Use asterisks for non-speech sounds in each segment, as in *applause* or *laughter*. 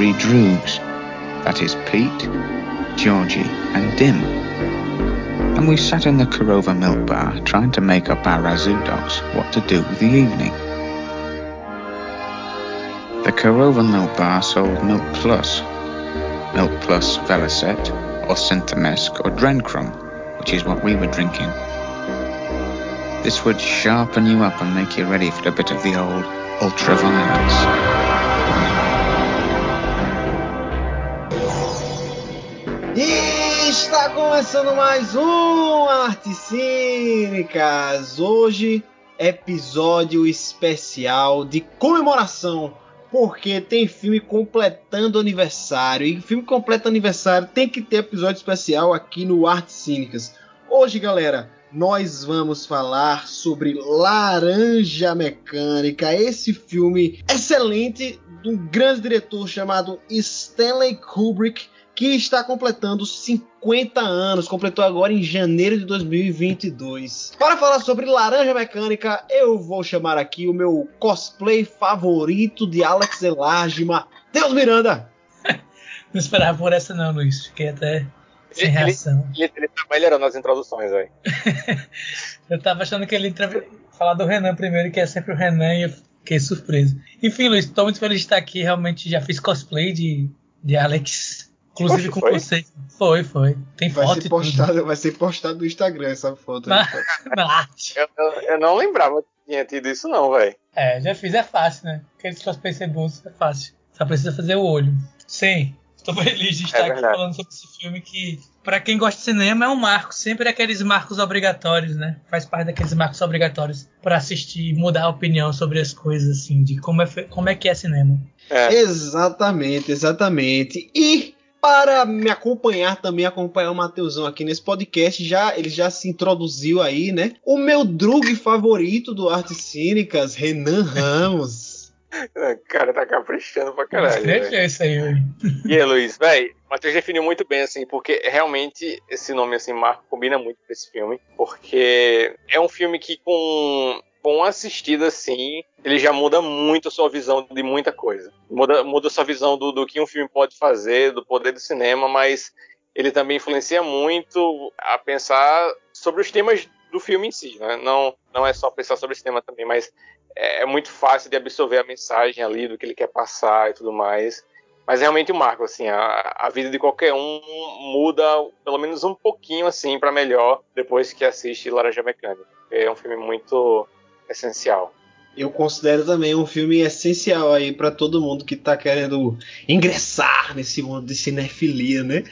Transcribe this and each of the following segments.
three droogs, that is Pete, Georgie, and Dim. And we sat in the Korova milk bar trying to make up our Razoo dogs what to do with the evening. The Korova milk bar sold Milk Plus, Milk Plus Velocet, or Synthemesk, or Drencrum, which is what we were drinking. This would sharpen you up and make you ready for a bit of the old ultraviolence. E está começando mais um Artes Cínicas. Hoje, episódio especial de comemoração, porque tem filme completando aniversário. E filme completo aniversário tem que ter episódio especial aqui no Artes Cínicas. Hoje, galera, nós vamos falar sobre Laranja Mecânica, esse filme excelente de um grande diretor chamado Stanley Kubrick, que está completando 50 anos, completou agora em janeiro de 2022. Para falar sobre Laranja Mecânica, eu vou chamar aqui o meu cosplay favorito de Alex Elarge, Matheus Miranda. *laughs* Não esperava por essa não, Luiz. Fiquei até sem reação. Ele, ele, ele tá melhorando as introduções, velho. *laughs* eu tava achando que ele ia falar do Renan primeiro, que é sempre o Renan, e eu fiquei surpreso. Enfim, Luiz, tô muito feliz de estar aqui. Realmente já fiz cosplay de, de Alex. Inclusive Poxa, com foi? você. Foi, foi. Tem Vai foto ser, tudo. postado, vai ser postado no Instagram essa foto. Na, aí. *laughs* na arte. Eu, eu, eu não lembrava que tinha tido isso, não, velho. É, já fiz, é fácil, né? Aqueles cosplays ser bons é fácil. Só precisa fazer o olho. Sim, estou feliz de estar aqui verdade. falando sobre esse filme que, pra quem gosta de cinema, é um marco. Sempre aqueles marcos obrigatórios, né? Faz parte daqueles marcos obrigatórios pra assistir e mudar a opinião sobre as coisas, assim, de como é, como é que é cinema. É. Exatamente, exatamente. E para me acompanhar também, acompanhar o Mateusão aqui nesse podcast, já ele já se introduziu aí, né? O meu drug favorito do Artes Cínicas, Renan Ramos. *laughs* Cara, tá caprichando pra caralho. velho. Deixa isso aí, velho. E aí, Luiz, velho, o Matheus definiu muito bem, assim, porque realmente esse nome, assim, Marco, combina muito com esse filme, porque é um filme que com, uma assistida, assim, ele já muda muito a sua visão de muita coisa. Muda, muda a sua visão do, do que um filme pode fazer, do poder do cinema, mas ele também influencia muito a pensar sobre os temas do filme em si, né? Não, não é só pensar sobre esse tema também, mas é, é muito fácil de absorver a mensagem ali do que ele quer passar e tudo mais. Mas é realmente o marco, assim, a, a vida de qualquer um muda pelo menos um pouquinho, assim, para melhor depois que assiste Laranja Mecânica. É um filme muito essencial. Eu considero também um filme essencial aí para todo mundo que tá querendo ingressar nesse mundo de cinefilia, né?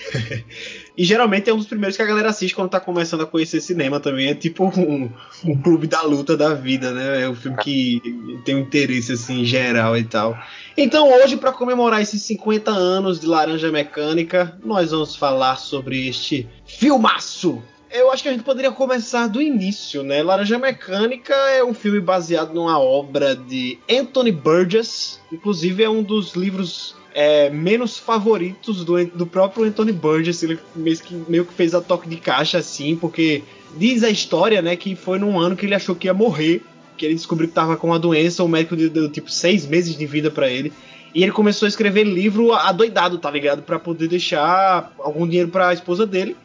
*laughs* e geralmente é um dos primeiros que a galera assiste quando tá começando a conhecer cinema também. É tipo um, um clube da luta da vida, né? É um filme que tem um interesse assim geral e tal. Então hoje, para comemorar esses 50 anos de Laranja Mecânica, nós vamos falar sobre este filmaço eu acho que a gente poderia começar do início, né? Laranja Mecânica é um filme baseado numa obra de Anthony Burgess, inclusive é um dos livros é, menos favoritos do, do próprio Anthony Burgess. Ele meio que, meio que fez a toque de caixa assim, porque diz a história, né, que foi num ano que ele achou que ia morrer, que ele descobriu que tava com uma doença, o médico deu, deu tipo seis meses de vida para ele. E ele começou a escrever livro adoidado, tá ligado? Para poder deixar algum dinheiro para a esposa dele.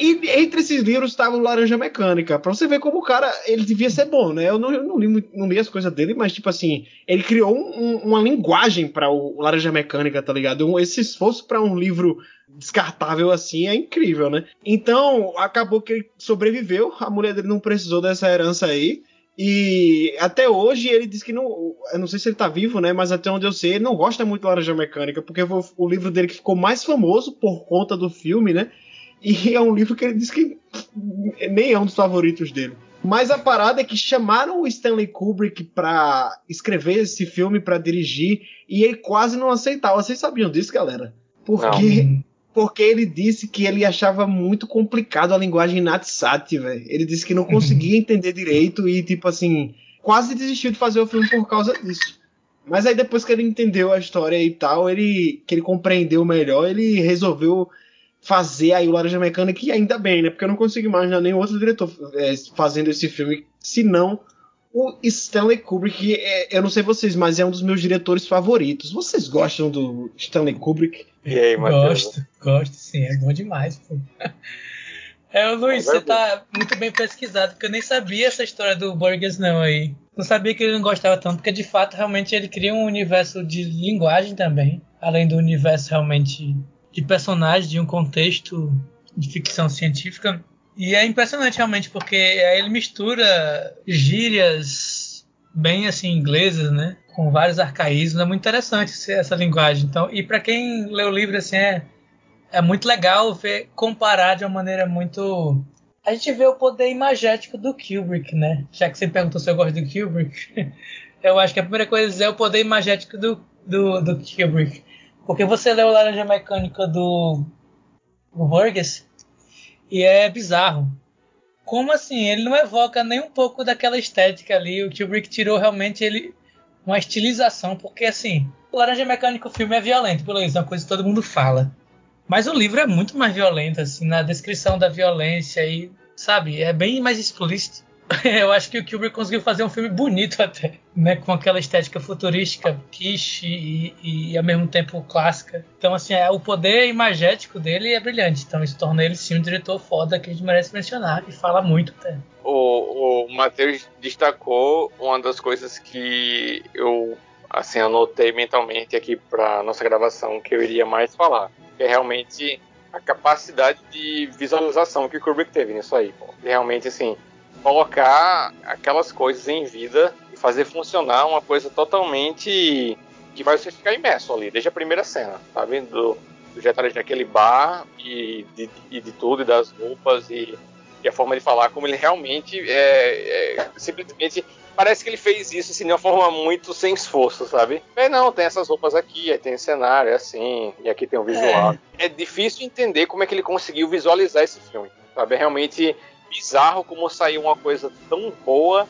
E entre esses livros estava o Laranja Mecânica. Pra você ver como o cara, ele devia ser bom, né? Eu não, eu não, li, não li as coisas dele, mas, tipo assim, ele criou um- uma linguagem para o Laranja Mecânica, tá ligado? Um- esse esforço para um livro descartável assim é incrível, né? Então, acabou que ele sobreviveu, a mulher dele não precisou dessa herança aí. E até hoje ele diz que não. Eu não sei se ele tá vivo, né? Mas até onde eu sei, ele não gosta muito de Laranja Mecânica, porque foi o livro dele que ficou mais famoso por conta do filme, né? E é um livro que ele diz que nem é um dos favoritos dele. Mas a parada é que chamaram o Stanley Kubrick pra escrever esse filme, pra dirigir, e ele quase não aceitava. Vocês sabiam disso, galera? Porque, porque ele disse que ele achava muito complicado a linguagem Natsat, velho. Ele disse que não conseguia *laughs* entender direito e, tipo assim, quase desistiu de fazer o filme por causa disso. Mas aí depois que ele entendeu a história e tal, ele que ele compreendeu melhor, ele resolveu fazer aí o Laranja Mecânica e ainda bem, né? Porque eu não consigo imaginar nenhum outro diretor é, fazendo esse filme, senão O Stanley Kubrick, é, eu não sei vocês, mas é um dos meus diretores favoritos. Vocês gostam do Stanley Kubrick? E aí, Matheus? Gosto, gosto sim, é bom demais, pô. *laughs* É, o Luiz, você tá muito bem pesquisado, porque eu nem sabia essa história do Burgess não aí. Não sabia que ele não gostava tanto, porque de fato realmente ele cria um universo de linguagem também, além do universo realmente de personagens, de um contexto de ficção científica. E é impressionante realmente, porque aí ele mistura gírias bem assim inglesas, né? Com vários arcaísmos. É muito interessante essa linguagem. Então, e para quem lê o livro assim é é muito legal ver comparar de uma maneira muito a gente vê o poder imagético do Kubrick, né? Já que você perguntou se eu gosto do Kubrick, *laughs* eu acho que a primeira coisa é o poder imagético do, do, do Kubrick. Porque você o Laranja Mecânica do, do Burgess e é bizarro. Como assim? Ele não evoca nem um pouco daquela estética ali. O Kubrick tirou realmente ele uma estilização, porque assim, o Laranja Mecânica, o filme é violento, pelo menos, é uma coisa que todo mundo fala. Mas o livro é muito mais violento, assim, na descrição da violência e, sabe, é bem mais explícito. *laughs* Eu acho que o Kubrick conseguiu fazer um filme bonito até, né, com aquela estética futurística, quiche e, e, ao mesmo tempo clássica. Então, assim, é, o poder imagético dele é brilhante. Então, isso torna ele sim um diretor foda que a gente merece mencionar e fala muito até. O, o Matheus destacou uma das coisas que eu assim anotei mentalmente aqui para nossa gravação que eu iria mais falar é realmente a capacidade de visualização que o Kubrick teve nisso aí. Realmente, assim, colocar aquelas coisas em vida e fazer funcionar uma coisa totalmente que vai você ficar imerso ali, desde a primeira cena, tá vendo? Do detalhes daquele bar e de, de, de, tudo, e das roupas e, e, a forma de falar, como ele realmente é, é simplesmente parece que ele fez isso assim, de uma forma muito sem esforço, sabe? É, não, tem essas roupas aqui, aí tem cenário, é assim, e aqui tem o um visual. É. é difícil entender como é que ele conseguiu visualizar esse filme, sabe? É realmente bizarro como saiu uma coisa tão boa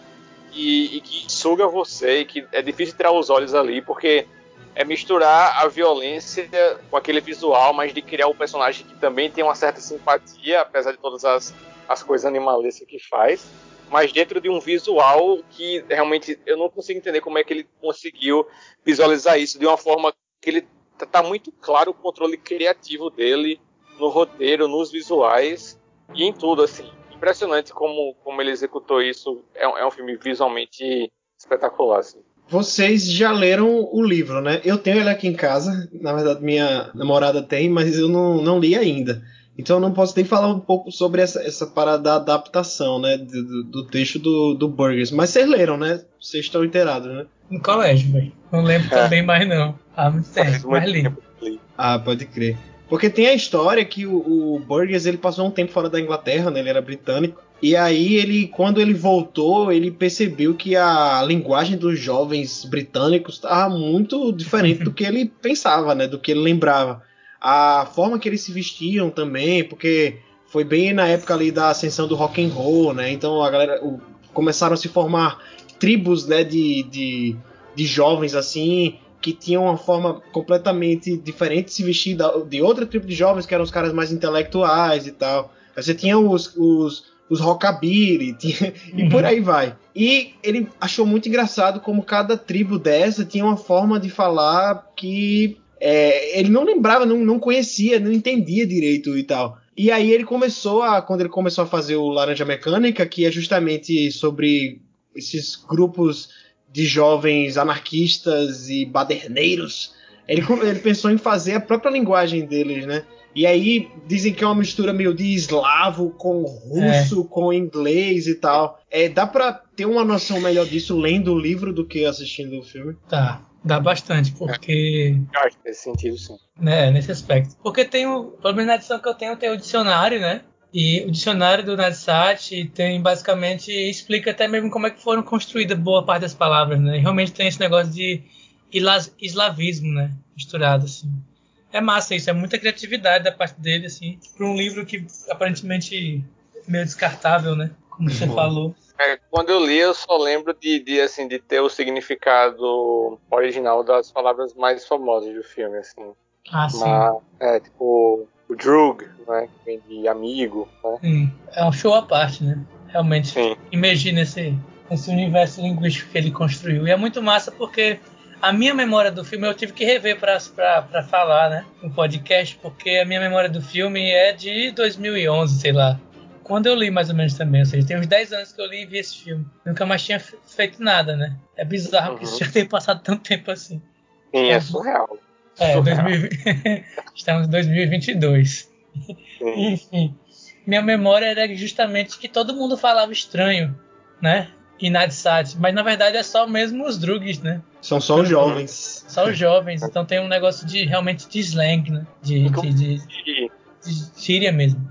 e, e, que suga você e que é difícil tirar os olhos ali, porque é misturar a violência com aquele visual, mas de criar um personagem que também tem uma certa simpatia, apesar de todas as, as coisas animalescas que faz mas dentro de um visual que realmente eu não consigo entender como é que ele conseguiu visualizar isso de uma forma que ele tá, tá muito claro o controle criativo dele no roteiro, nos visuais e em tudo assim. Impressionante como, como ele executou isso. É, é um filme visualmente espetacular. Assim. Vocês já leram o livro, né? Eu tenho ele aqui em casa. Na verdade, minha namorada tem, mas eu não, não li ainda. Então eu não posso nem falar um pouco sobre essa, essa parada da adaptação, né? Do, do texto do, do Burgers. Mas vocês leram, né? Vocês estão inteirados, né? No colégio, velho. Não lembro é. também mais não. Ah, muito tempo, mas li. Ah, pode crer. Porque tem a história que o, o Burgers ele passou um tempo fora da Inglaterra, né? Ele era britânico. E aí ele, quando ele voltou, ele percebeu que a linguagem dos jovens britânicos estava muito diferente do que ele *laughs* pensava, né? Do que ele lembrava a forma que eles se vestiam também, porque foi bem na época ali da ascensão do rock and roll, né? Então a galera o, começaram a se formar tribos, né, de, de, de jovens assim que tinham uma forma completamente diferente de se vestir de outra tribo de jovens que eram os caras mais intelectuais e tal. Aí você tinha os, os, os rockabilly *laughs* tinha, uhum. e por aí vai. E ele achou muito engraçado como cada tribo dessa tinha uma forma de falar que é, ele não lembrava, não, não conhecia, não entendia direito e tal. E aí ele começou a, quando ele começou a fazer o Laranja Mecânica, que é justamente sobre esses grupos de jovens anarquistas e baderneiros, ele, ele pensou em fazer a própria linguagem deles, né? E aí dizem que é uma mistura meio de eslavo com russo, é. com inglês e tal. É, dá pra ter uma noção melhor disso lendo o livro do que assistindo o filme? Tá. Dá bastante, porque. Eu acho nesse sentido, sim. Né, nesse aspecto. Porque tem o. Pelo menos na edição que eu tenho, tem o dicionário, né? E o dicionário do Nadsat tem basicamente. explica até mesmo como é que foram construídas boa parte das palavras, né? E realmente tem esse negócio de eslavismo, né? Misturado, assim. É massa isso, é muita criatividade da parte dele, assim, para um livro que aparentemente meio descartável, né? Como você falou. É, quando eu li, eu só lembro de, de, assim, de ter o significado original das palavras mais famosas do filme, assim. Ah, sim. Mas, é, tipo, o drug, né, que vem de amigo, né? Sim. É um show à parte, né? Realmente. Sim. Imagina esse, esse universo linguístico que ele construiu. E é muito massa porque a minha memória do filme eu tive que rever para falar, né, no podcast, porque a minha memória do filme é de 2011, sei lá. Quando eu li mais ou menos também, ou seja, tem uns 10 anos que eu li e vi esse filme. Nunca mais tinha feito nada, né? É bizarro uhum. que isso já tenha passado tanto tempo assim. Sim, é surreal. É, surreal. *laughs* 2000... estamos em 2022. *laughs* Enfim, minha memória era justamente que todo mundo falava estranho, né? E Nadsat, mas na verdade é só mesmo os drugs, né? São só os jovens. Só os jovens, então tem um negócio de realmente de slang, né? De, de, de, de, de Síria mesmo.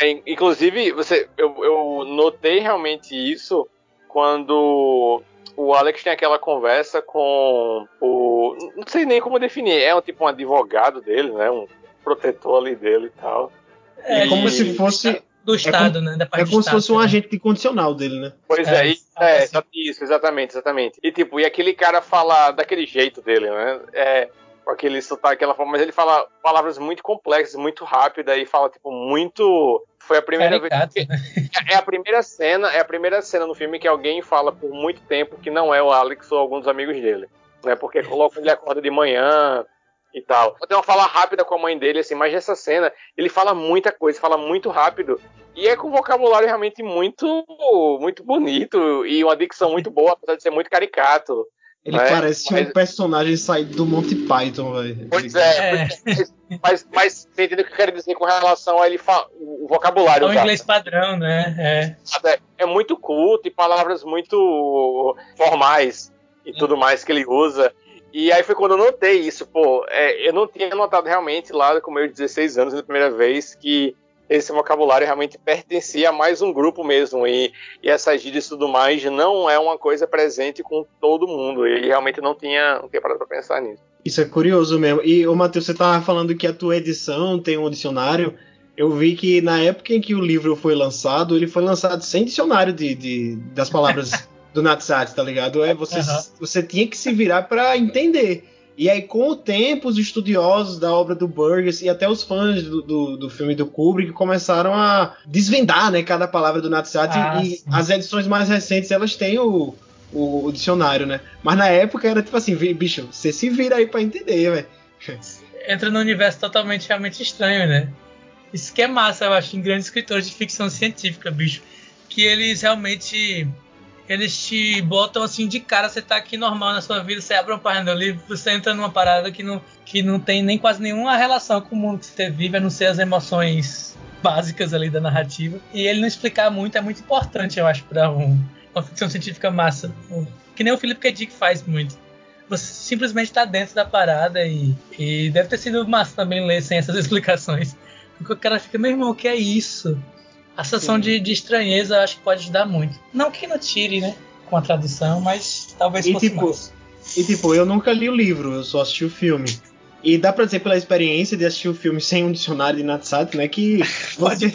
É, inclusive, você, eu, eu notei realmente isso quando o Alex tem aquela conversa com o. Não sei nem como definir, é um tipo um advogado dele, né? Um protetor ali dele e tal. É, é como e... se fosse. Do Estado, é como, né? Da parte é como se fosse um agente condicional dele, né? Pois é, é, é, é isso, exatamente, exatamente. E tipo, e aquele cara fala daquele jeito dele, né? É, com aquele sotaque, aquela forma, mas ele fala palavras muito complexas, muito rápida e fala, tipo, muito. Foi a primeira Caricato, vez. Né? É, é a primeira cena, é a primeira cena no filme que alguém fala por muito tempo que não é o Alex ou alguns amigos dele. Né? Porque coloca ele acorda de manhã e tal. Tem uma fala rápida com a mãe dele, assim, mas nessa cena ele fala muita coisa, fala muito rápido. E é com vocabulário realmente muito muito bonito e uma dicção muito boa, apesar de ser muito caricato. Ele é, parece mas... um personagem saído do Monty Python, velho. Pois é, é. Mas, mas você entendeu o que eu quero dizer com relação a ele o vocabulário. É o inglês padrão, né? É. é. é muito culto e palavras muito formais e tudo mais que ele usa. E aí foi quando eu notei isso, pô. É, eu não tinha notado realmente lá com meus 16 anos, na primeira vez, que esse vocabulário realmente pertencia a mais um grupo mesmo. E, e essas gírias e tudo mais não é uma coisa presente com todo mundo. E realmente não tinha, não tinha parado para pensar nisso. Isso é curioso mesmo. E, o Matheus, você estava falando que a tua edição tem um dicionário. Eu vi que na época em que o livro foi lançado, ele foi lançado sem dicionário de, de das palavras *laughs* do Natsat, tá ligado? É, você, uhum. você tinha que se virar para entender. E aí, com o tempo, os estudiosos da obra do Burgess e até os fãs do, do, do filme do Kubrick começaram a desvendar né, cada palavra do Natsat. Ah, e sim. as edições mais recentes, elas têm o, o, o, dicionário, né? Mas na época era tipo assim, bicho, você se vira aí pra entender, velho. Entra num universo totalmente realmente estranho, né? Isso que é massa, eu acho, em grandes escritores de ficção científica, bicho. Que eles realmente eles te botam assim de cara, você tá aqui normal na sua vida, você abre uma página do livro, você entra numa parada que não, que não tem nem quase nenhuma relação com o mundo que você vive, a não ser as emoções básicas ali da narrativa. E ele não explicar muito é muito importante, eu acho, para um, uma ficção científica massa. Que nem o Philip K. Dick faz muito. Você simplesmente tá dentro da parada e, e deve ter sido massa também ler sem essas *laughs* explicações. Porque o cara fica, meu irmão, o que é isso? A sensação de, de, estranheza acho que pode ajudar muito. Não que não tire, né? Com a tradução, mas talvez e fosse tipo, mais. E tipo, eu nunca li o livro, eu só assisti o filme. E dá pra dizer pela experiência de assistir o filme sem um dicionário de Natsat, né? Que *laughs* você,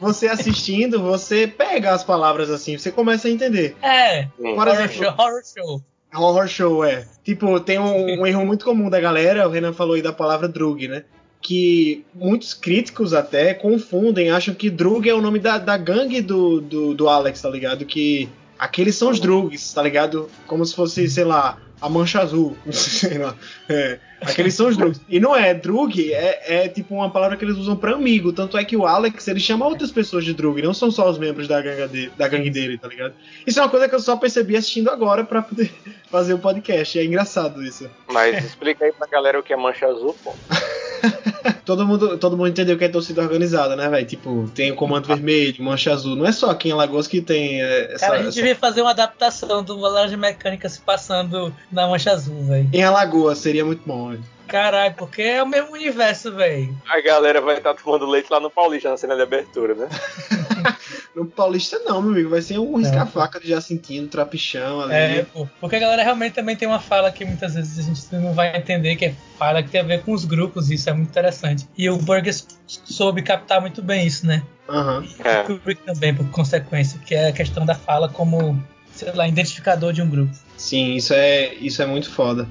você assistindo, você pega as palavras assim, você começa a entender. É, Por horror, exemplo, show, horror show. Horror show, é. Tipo, tem um, um erro muito comum da galera, o Renan falou aí da palavra drug, né? Que muitos críticos até confundem, acham que Drug é o nome da, da gangue do, do, do Alex, tá ligado? Que aqueles são os Drugs, tá ligado? Como se fosse, sei lá, a mancha azul, *laughs* sei lá. É, aqueles são os Drugs. E não é, Drug é, é tipo uma palavra que eles usam para amigo, tanto é que o Alex, ele chama outras pessoas de Drug, não são só os membros da gangue, dele, da gangue dele, tá ligado? Isso é uma coisa que eu só percebi assistindo agora para poder *laughs* fazer o podcast, é engraçado isso. Mas explica aí pra galera o que é mancha azul, pô. *laughs* *laughs* todo, mundo, todo mundo entendeu que é torcida organizada, né, velho? Tipo, tem o comando vermelho, mancha azul. Não é só aqui em Alagoas que tem é, essa. Cara, a gente essa... devia fazer uma adaptação do Laranja Mecânica se passando na mancha azul, velho. Em Alagoas seria muito bom, velho. Caralho, porque é o mesmo universo, velho. A galera vai estar tá tomando leite lá no Paulista na cena de abertura, né? *laughs* no Paulista não, meu amigo. Vai ser um risca-faca de Jacintinho, trapichão ali. É, pô. Porque a galera realmente também tem uma fala que muitas vezes a gente não vai entender, que é fala que tem a ver com os grupos, isso é muito interessante. E o Burgess soube captar muito bem isso, né? Uhum. E é. o Kubrick também, por consequência, que é a questão da fala como, sei lá, identificador de um grupo. Sim, isso é, isso é muito foda.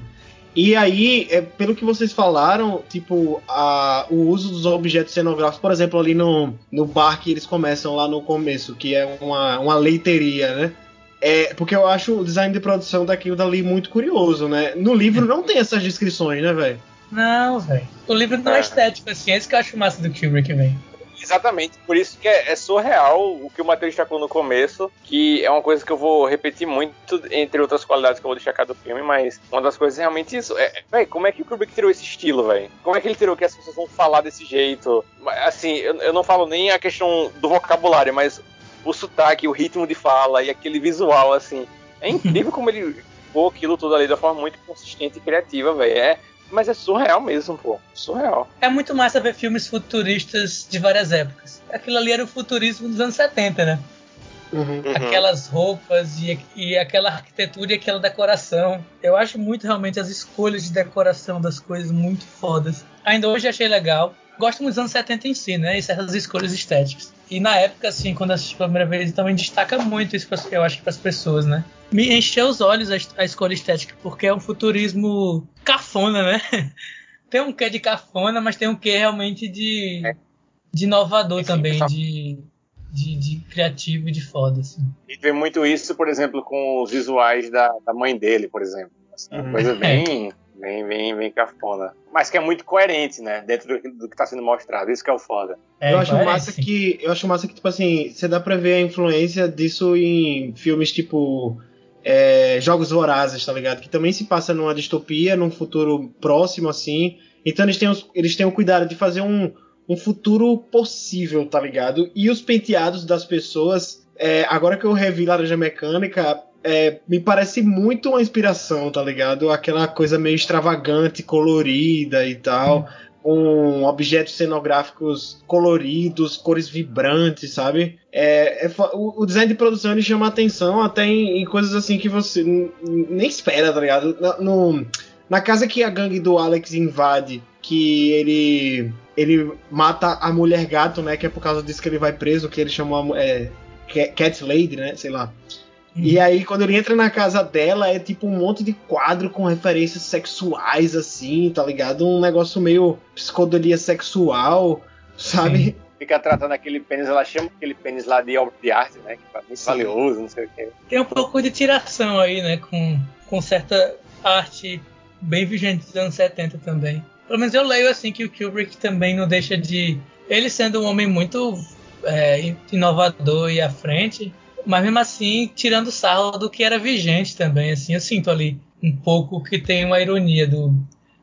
E aí, é, pelo que vocês falaram, tipo, a, o uso dos objetos cenográficos, por exemplo, ali no, no bar que eles começam lá no começo, que é uma, uma leiteria, né? É, porque eu acho o design de produção daquilo dali muito curioso, né? No livro não tem essas descrições, né, velho? Não, velho. O livro não é, é estético, assim. É isso que eu acho massa do Kubrick, velho. Exatamente, por isso que é, é surreal o que o Matheus destacou no começo, que é uma coisa que eu vou repetir muito, entre outras qualidades que eu vou destacar do filme, mas uma das coisas é realmente isso. É, véi, como é que o Kubrick tirou esse estilo, velho? Como é que ele tirou que as pessoas vão falar desse jeito? Assim, eu, eu não falo nem a questão do vocabulário, mas o sotaque, o ritmo de fala e aquele visual, assim. É incrível como ele *laughs* pô aquilo tudo ali da forma muito consistente e criativa, velho. É, mas é surreal mesmo, pô. Surreal. É muito massa ver filmes futuristas de várias épocas. Aquilo ali era o futurismo dos anos 70, né? Uhum. uhum. Aquelas roupas e, e aquela arquitetura e aquela decoração. Eu acho muito realmente as escolhas de decoração das coisas muito fodas. Ainda hoje achei legal. Gosto muito dos anos 70 em si, né? E certas escolhas estéticas. E na época, assim, quando assisti pela primeira vez, também destaca muito isso, eu acho, para as pessoas, né? Me encheu os olhos a, a escolha estética, porque é um futurismo cafona, né? *laughs* tem um quê de cafona, mas tem um quê realmente de, é. de inovador também, de, de, de, criativo e de foda, assim. E vê muito isso, por exemplo, com os visuais da, da mãe dele, por exemplo. Assim, uhum. Coisa bem... É Bem, bem, bem cafona. Mas que é muito coerente, né? Dentro do, do que tá sendo mostrado. Isso que é o foda. É, eu acho massa que. Eu acho massa que, tipo assim, você dá pra ver a influência disso em filmes tipo. É, Jogos Vorazes, tá ligado? Que também se passa numa distopia, num futuro próximo, assim. Então eles têm, os, eles têm o cuidado de fazer um, um futuro possível, tá ligado? E os penteados das pessoas. É, agora que eu revi Laranja Mecânica, é, me parece muito uma inspiração, tá ligado? Aquela coisa meio extravagante, colorida e tal, com objetos cenográficos coloridos, cores vibrantes, sabe? É, é o, o, design de produção ele chama atenção até em, em coisas assim que você nem espera, tá ligado? No, na casa que a gangue do Alex invade, que ele ele mata a mulher gato, né? Que é por causa disso que ele vai preso, que ele chamou é, Cat Lady, né? Sei lá. E aí, quando ele entra na casa dela, é tipo um monte de quadro com referências sexuais, assim, tá ligado? Um negócio meio psicodelia sexual, sabe? Sim. Fica tratando aquele pênis, ela chama aquele pênis lá de obra de arte, né? Que é muito Sim. valioso, não sei o quê. Tem um pouco de tiração aí, né? Com, com certa arte bem vigente dos anos 70 também. Pelo menos eu leio assim que o Kubrick também não deixa de. Ele sendo um homem muito é, inovador e à frente, mas mesmo assim, tirando sarro do que era vigente também, assim, eu sinto ali um pouco que tem uma ironia do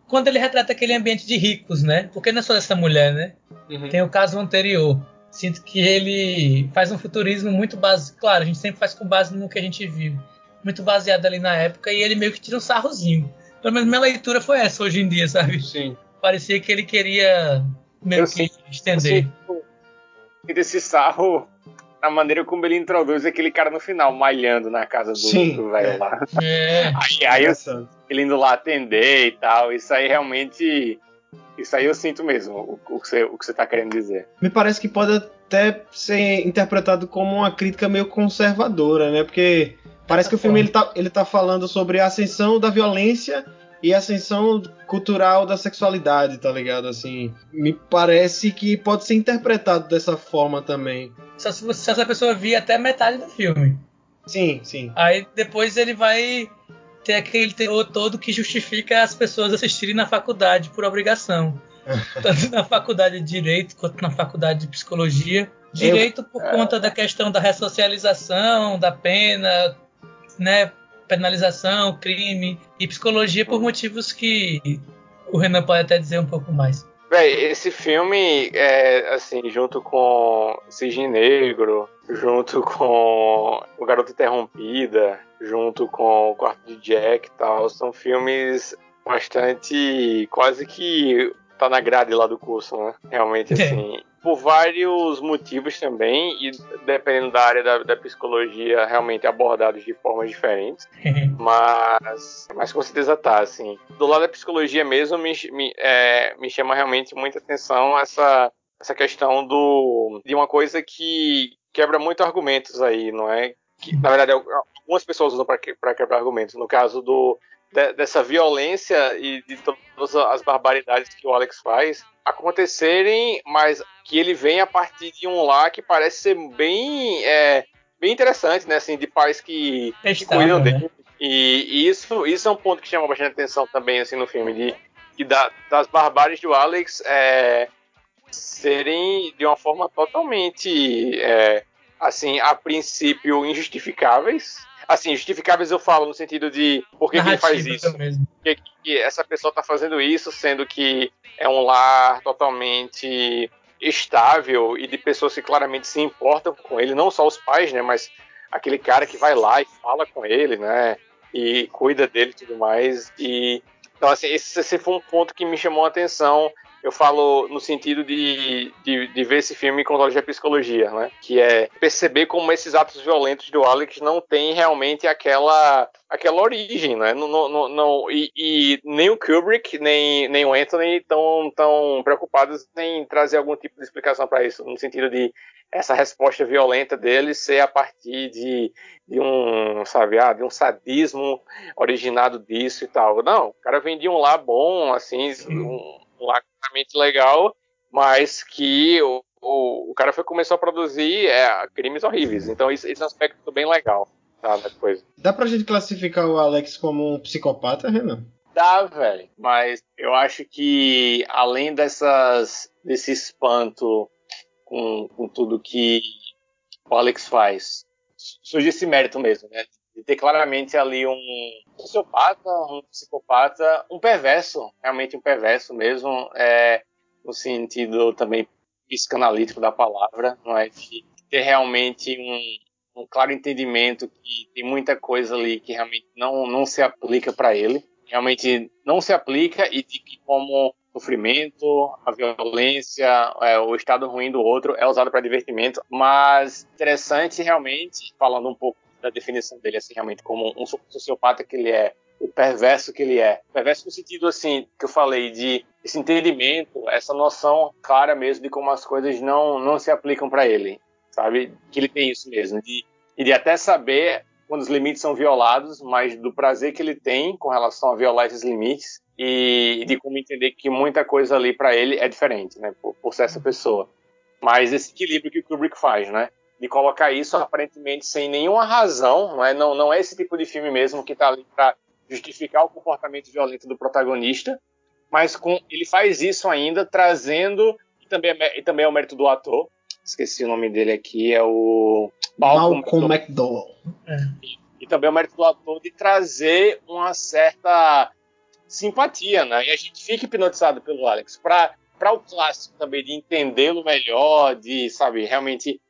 quando ele retrata aquele ambiente de ricos, né? Porque não é só essa mulher, né? Uhum. Tem o caso anterior. Sinto que ele faz um futurismo muito baseado. Claro, a gente sempre faz com base no que a gente vive. Muito baseado ali na época e ele meio que tira um sarrozinho. Pelo menos minha leitura foi essa hoje em dia, sabe? Sim. Parecia que ele queria meio eu que sinto, estender. E desse sarro a maneira como ele introduz aquele cara no final, malhando na casa do velho lá. É. Aí, aí eu, ele indo lá atender e tal, isso aí realmente. Isso aí eu sinto mesmo, o, o, que, você, o que você tá querendo dizer. Me parece que pode até ser interpretado como uma crítica meio conservadora, né? Porque parece que o filme ele tá, ele tá falando sobre a ascensão da violência e a ascensão cultural da sexualidade, tá ligado? Assim, me parece que pode ser interpretado dessa forma também. Só se, você, se essa pessoa vir até metade do filme. Sim, sim. Aí depois ele vai ter aquele teor todo que justifica as pessoas assistirem na faculdade por obrigação. *laughs* Tanto na faculdade de Direito quanto na faculdade de Psicologia. Direito por conta da questão da ressocialização, da pena, né? Penalização, crime. E Psicologia por motivos que o Renan pode até dizer um pouco mais. Véi, esse filme, é, assim, junto com Cisne Negro, junto com O Garoto Interrompida, junto com O Quarto de Jack e tal, são filmes bastante. quase que tá na grade lá do curso, né? Realmente, é. Por vários motivos também, e dependendo da área da, da psicologia, realmente abordados de formas diferentes. *laughs* mas, mas com certeza tá, assim. Do lado da psicologia mesmo, me, me, é, me chama realmente muita atenção essa, essa questão do, de uma coisa que quebra muito argumentos aí, não é? Que, na verdade, algumas pessoas usam para quebrar argumentos. No caso do, de, dessa violência e de todas as barbaridades que o Alex faz acontecerem, mas que ele vem a partir de um lá que parece ser bem é, bem interessante, né? Assim, de pais que, que cuidam né? dele. E, e, isso, isso é um ponto que chama bastante atenção também, assim, no filme, de, de da, das barbáries do Alex é, serem de uma forma totalmente, é, assim, a princípio injustificáveis. Assim, justificáveis eu falo no sentido de por que, que ele faz isso. Mesmo. Que, que essa pessoa está fazendo isso, sendo que é um lar totalmente estável e de pessoas que claramente se importam com ele, não só os pais, né, mas aquele cara que vai lá e fala com ele, né, e cuida dele e tudo mais. E então assim, esse, esse foi um ponto que me chamou a atenção eu falo no sentido de, de, de, ver esse filme com olhos de psicologia, né? Que é perceber como esses atos violentos do Alex não têm realmente aquela, aquela origem, né? Não, não, não, e, e, nem o Kubrick, nem, nem o Anthony estão tão preocupados em trazer algum tipo de explicação para isso, no sentido de essa resposta violenta dele ser a partir de, de um, sabe, ah, de um sadismo originado disso e tal. Não, o cara vem de um lá bom, assim, um, lacramente legal, mas que o, o, o cara foi, começou a produzir é, crimes horríveis. Então esse, esse aspecto bem legal tá. Dá pra gente classificar o Alex como um psicopata, Renan? Dá, velho. Mas eu acho que além dessas desse espanto com, com tudo que o Alex faz, surge esse mérito mesmo, né? De ter claramente ali um sociopata, um psicopata, um perverso, realmente um perverso mesmo, é, no sentido também psicanalítico da palavra, não é? De ter realmente um, um claro entendimento que tem muita coisa ali que realmente não, não se aplica para ele, realmente não se aplica e de que como sofrimento, a violência, é, o estado ruim do outro é usado para divertimento, mas interessante realmente, falando um pouco da definição dele, assim, realmente, como um sociopata que ele é, o perverso que ele é. Perverso no sentido, assim, que eu falei, de esse entendimento, essa noção clara mesmo de como as coisas não, não se aplicam para ele, sabe? Que ele tem isso mesmo, de, e de até saber quando os limites são violados, mas do prazer que ele tem com relação a violar esses limites e de como entender que muita coisa ali para ele é diferente, né? Por, por ser essa pessoa. Mas esse equilíbrio que o Kubrick faz, né? De colocar isso aparentemente sem nenhuma razão, não é, não, não é esse tipo de filme mesmo que está ali para justificar o comportamento violento do protagonista, mas com, ele faz isso ainda trazendo e também, é, e também é o mérito do ator. Esqueci o nome dele aqui, é o Malcolm, Malcolm McDowell. É. E, e, também é o mérito do ator de trazer uma certa simpatia, né? E a gente fica hipnotizado pelo Alex para para o clássico também de entendê-lo melhor, de sabe realmente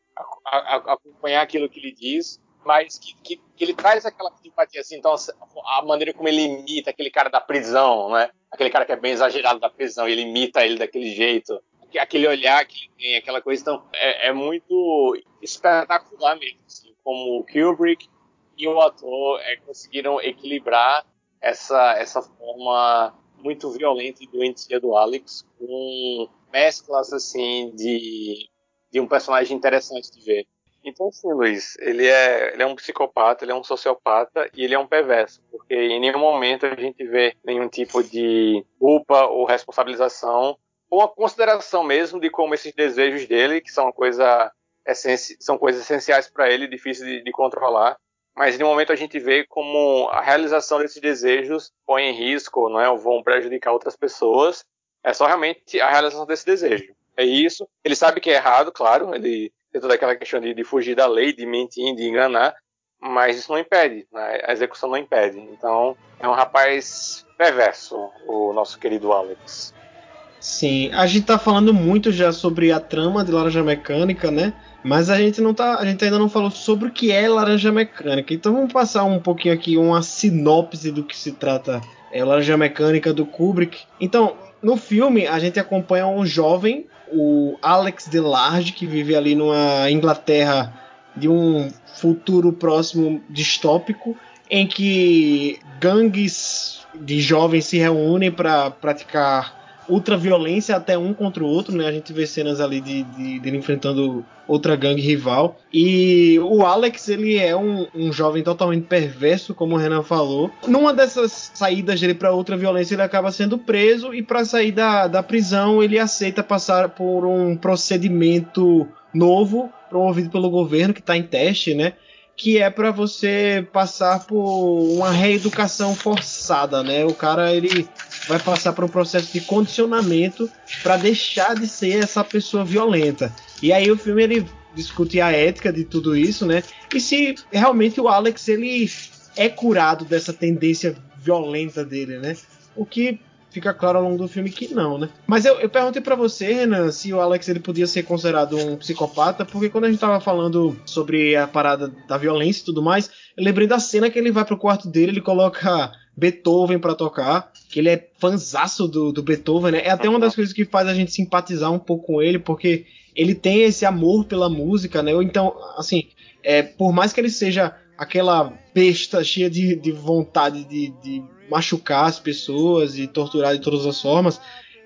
a, a, acompanhar aquilo que ele diz, mas que, que, que, ele traz aquela simpatia, assim, então a maneira como ele imita aquele cara da prisão, né? Aquele cara que é bem exagerado da prisão, ele imita ele daquele jeito, aquele olhar que ele tem, aquela coisa, então é, é muito espetacular mesmo, assim, como o Kubrick e o ator é, conseguiram equilibrar essa, essa forma muito violenta e doentia do Alex com mesclas assim de de um personagem interessante de ver. Então, sim, Luiz, ele é, ele é um psicopata, ele é um sociopata e ele é um perverso, porque em nenhum momento a gente vê nenhum tipo de culpa ou responsabilização, ou a consideração mesmo de como esses desejos dele, que são coisa são coisas essenciais para ele, difíceis de, de controlar, mas em nenhum momento a gente vê como a realização desses desejos põe em risco, não é, ou vão prejudicar outras pessoas, é só realmente a realização desse desejo é isso. Ele sabe que é errado, claro, ele tem toda aquela questão de, de fugir da lei, de mentir, de enganar, mas isso não impede, né? a execução não impede. Então, é um rapaz perverso, o nosso querido Alex. Sim, a gente tá falando muito já sobre a trama de Laranja Mecânica, né? Mas a gente não tá, a gente ainda não falou sobre o que é Laranja Mecânica. Então vamos passar um pouquinho aqui uma sinopse do que se trata é Laranja Mecânica do Kubrick. Então, no filme a gente acompanha um jovem o Alex Delarge, que vive ali numa Inglaterra de um futuro próximo distópico, em que gangues de jovens se reúnem para praticar ultraviolência até um contra o outro, né? A gente vê cenas ali de, de, de ele enfrentando outra gangue rival. E o Alex, ele é um, um jovem totalmente perverso, como o Renan falou. Numa dessas saídas dele para outra violência, ele acaba sendo preso e para sair da, da prisão, ele aceita passar por um procedimento novo promovido pelo governo que está em teste, né? Que é para você passar por uma reeducação forçada, né? O cara ele vai passar por um processo de condicionamento para deixar de ser essa pessoa violenta. E aí o filme ele discute a ética de tudo isso, né? E se realmente o Alex ele é curado dessa tendência violenta dele, né? O que fica claro ao longo do filme que não, né? Mas eu, eu perguntei para você, Renan, se o Alex ele podia ser considerado um psicopata, porque quando a gente tava falando sobre a parada da violência e tudo mais, eu lembrei da cena que ele vai pro quarto dele, ele coloca Beethoven para tocar, que ele é fanzaço do, do Beethoven, né? É até uma das coisas que faz a gente simpatizar um pouco com ele, porque ele tem esse amor pela música, né? Então, assim, é, por mais que ele seja aquela besta cheia de, de vontade de, de machucar as pessoas e torturar de todas as formas,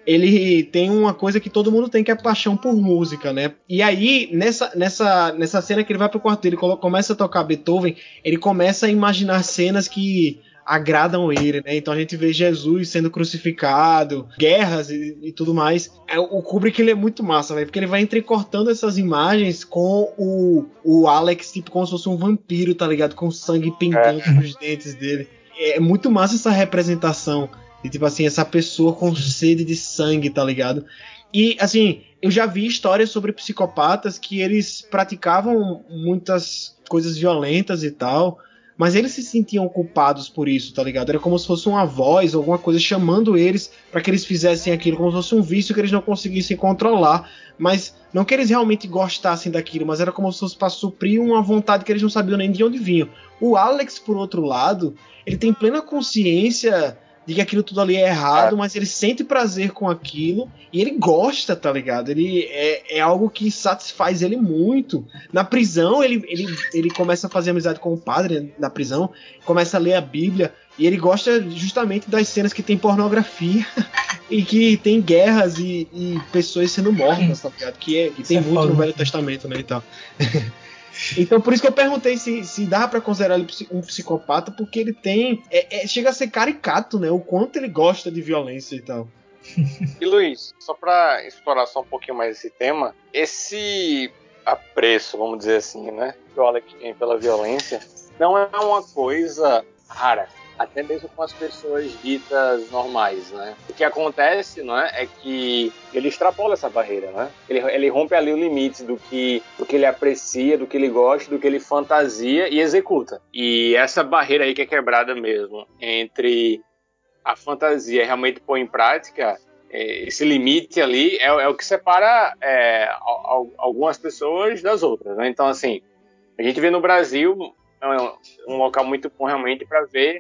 ele tem uma coisa que todo mundo tem que é paixão por música, né? E aí, nessa, nessa, nessa cena que ele vai pro quarto dele, começa a tocar Beethoven, ele começa a imaginar cenas que agradam ele, né? Então a gente vê Jesus sendo crucificado, guerras e, e tudo mais. É, o Kubrick ele é muito massa, velho, porque ele vai entrecortando essas imagens com o, o Alex, tipo, como se fosse um vampiro, tá ligado? Com sangue pingando é. dos dentes dele. É muito massa essa representação de, tipo assim, essa pessoa com sede de sangue, tá ligado? E, assim, eu já vi histórias sobre psicopatas que eles praticavam muitas coisas violentas e tal, mas eles se sentiam culpados por isso, tá ligado? Era como se fosse uma voz, alguma coisa chamando eles para que eles fizessem aquilo, como se fosse um vício que eles não conseguissem controlar, mas não que eles realmente gostassem daquilo, mas era como se fosse para suprir uma vontade que eles não sabiam nem de onde vinham. O Alex, por outro lado, ele tem plena consciência de que aquilo tudo ali é errado, é. mas ele sente prazer com aquilo e ele gosta, tá ligado? Ele é, é algo que satisfaz ele muito. Na prisão, ele, ele, ele começa a fazer amizade com o padre na prisão, começa a ler a Bíblia e ele gosta justamente das cenas que tem pornografia *laughs* e que tem guerras e, e pessoas sendo mortas, tá ligado? Que, é, que tem é muito no Velho Testamento, né, e tal. *laughs* Então por isso que eu perguntei se, se dá para considerar ele um psicopata, porque ele tem. É, é, chega a ser caricato, né? O quanto ele gosta de violência e tal. *laughs* E Luiz, só para explorar só um pouquinho mais esse tema, esse apreço, vamos dizer assim, né? Que o Alex tem pela violência, não é uma coisa rara até mesmo com as pessoas ditas normais, né? O que acontece, não é, é que ele extrapola essa barreira, né? Ele, ele rompe ali o limite do que, do que ele aprecia, do que ele gosta, do que ele fantasia e executa. E essa barreira aí que é quebrada mesmo entre a fantasia realmente pôr em prática é, esse limite ali é, é o que separa é, algumas pessoas das outras. Né? Então, assim, a gente vê no Brasil é um local muito bom realmente para ver